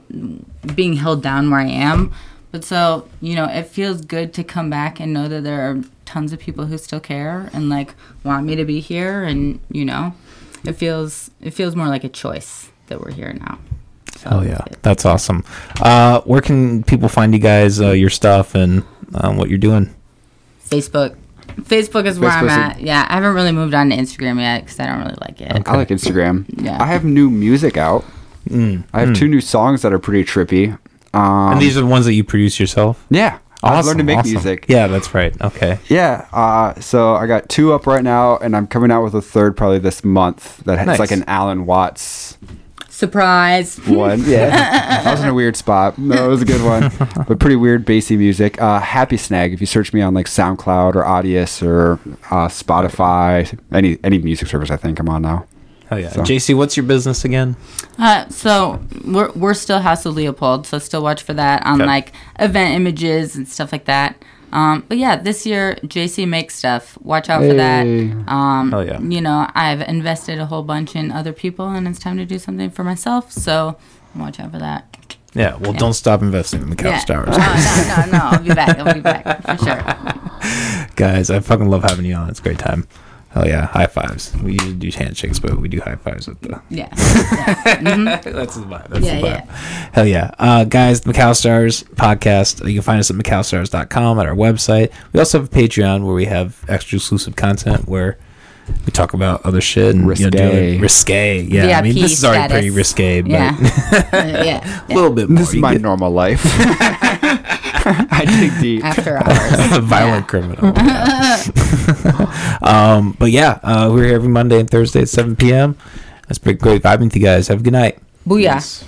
being held down where I am. But so, you know, it feels good to come back and know that there are tons of people who still care and like want me to be here and, you know, it feels it feels more like a choice that we're here now. So Oh yeah, it- that's awesome. Uh, where can people find you guys, uh, your stuff, and um, what you're doing? Facebook. Facebook is where I'm Facebook's at. Yeah, I haven't really moved on to Instagram yet because I don't really like it. I like Instagram. Yeah. I have new music out. Mm. I have two new songs that are pretty trippy. Um, and these are the ones that you produce yourself. yeah, I've learned to make awesome. music. Yeah, that's right. Okay. Yeah, uh, so I got two up right now, and I'm coming out with a third probably this month. That it's Nice. like an Alan Watts Surprise. one. Yeah, I was in a weird spot. No, it was a good one, but pretty weird bassy music. Uh, Happy Snag. If you search me on like SoundCloud or Audius or uh, Spotify, any any music service, I think I'm on now. Oh yeah. So- Jacy, what's your business again? Uh, so we're we're still House of Leopold, so still watch for that on Okay. like event images and stuff like that. Um, but yeah, this year Jacy makes stuff. Watch out for that. Hey. Um, Hell yeah. You know, I've invested a whole bunch in other people, and it's time to do something for myself. So watch out for that. Yeah. Well, don't stop investing in the couch yeah. towers. No, no, no, no. I'll be back. I'll be back for sure. Guys, I fucking love having you on. It's a great time. Hell yeah. High fives. We usually do handshakes, but we do high fives with the. Yeah. yeah. That's the vibe. That's Yeah, the vibe. Hell yeah. Uh, guys, the McAllister Hours podcast. You can find us at McAllisterHours.com at our website. We also have a Patreon where we have extra exclusive content where we talk about other shit and you know, Risque. doing risque. Yeah, I mean this is already pretty risque, but Yeah. yeah. a little bit more. This is my get normal life. I dig deep. After hours. a violent criminal. um, but yeah, uh, we're here every Monday and Thursday at 7 p.m. That's pretty great vibing with you guys. Have a good night. Booyah. Peace.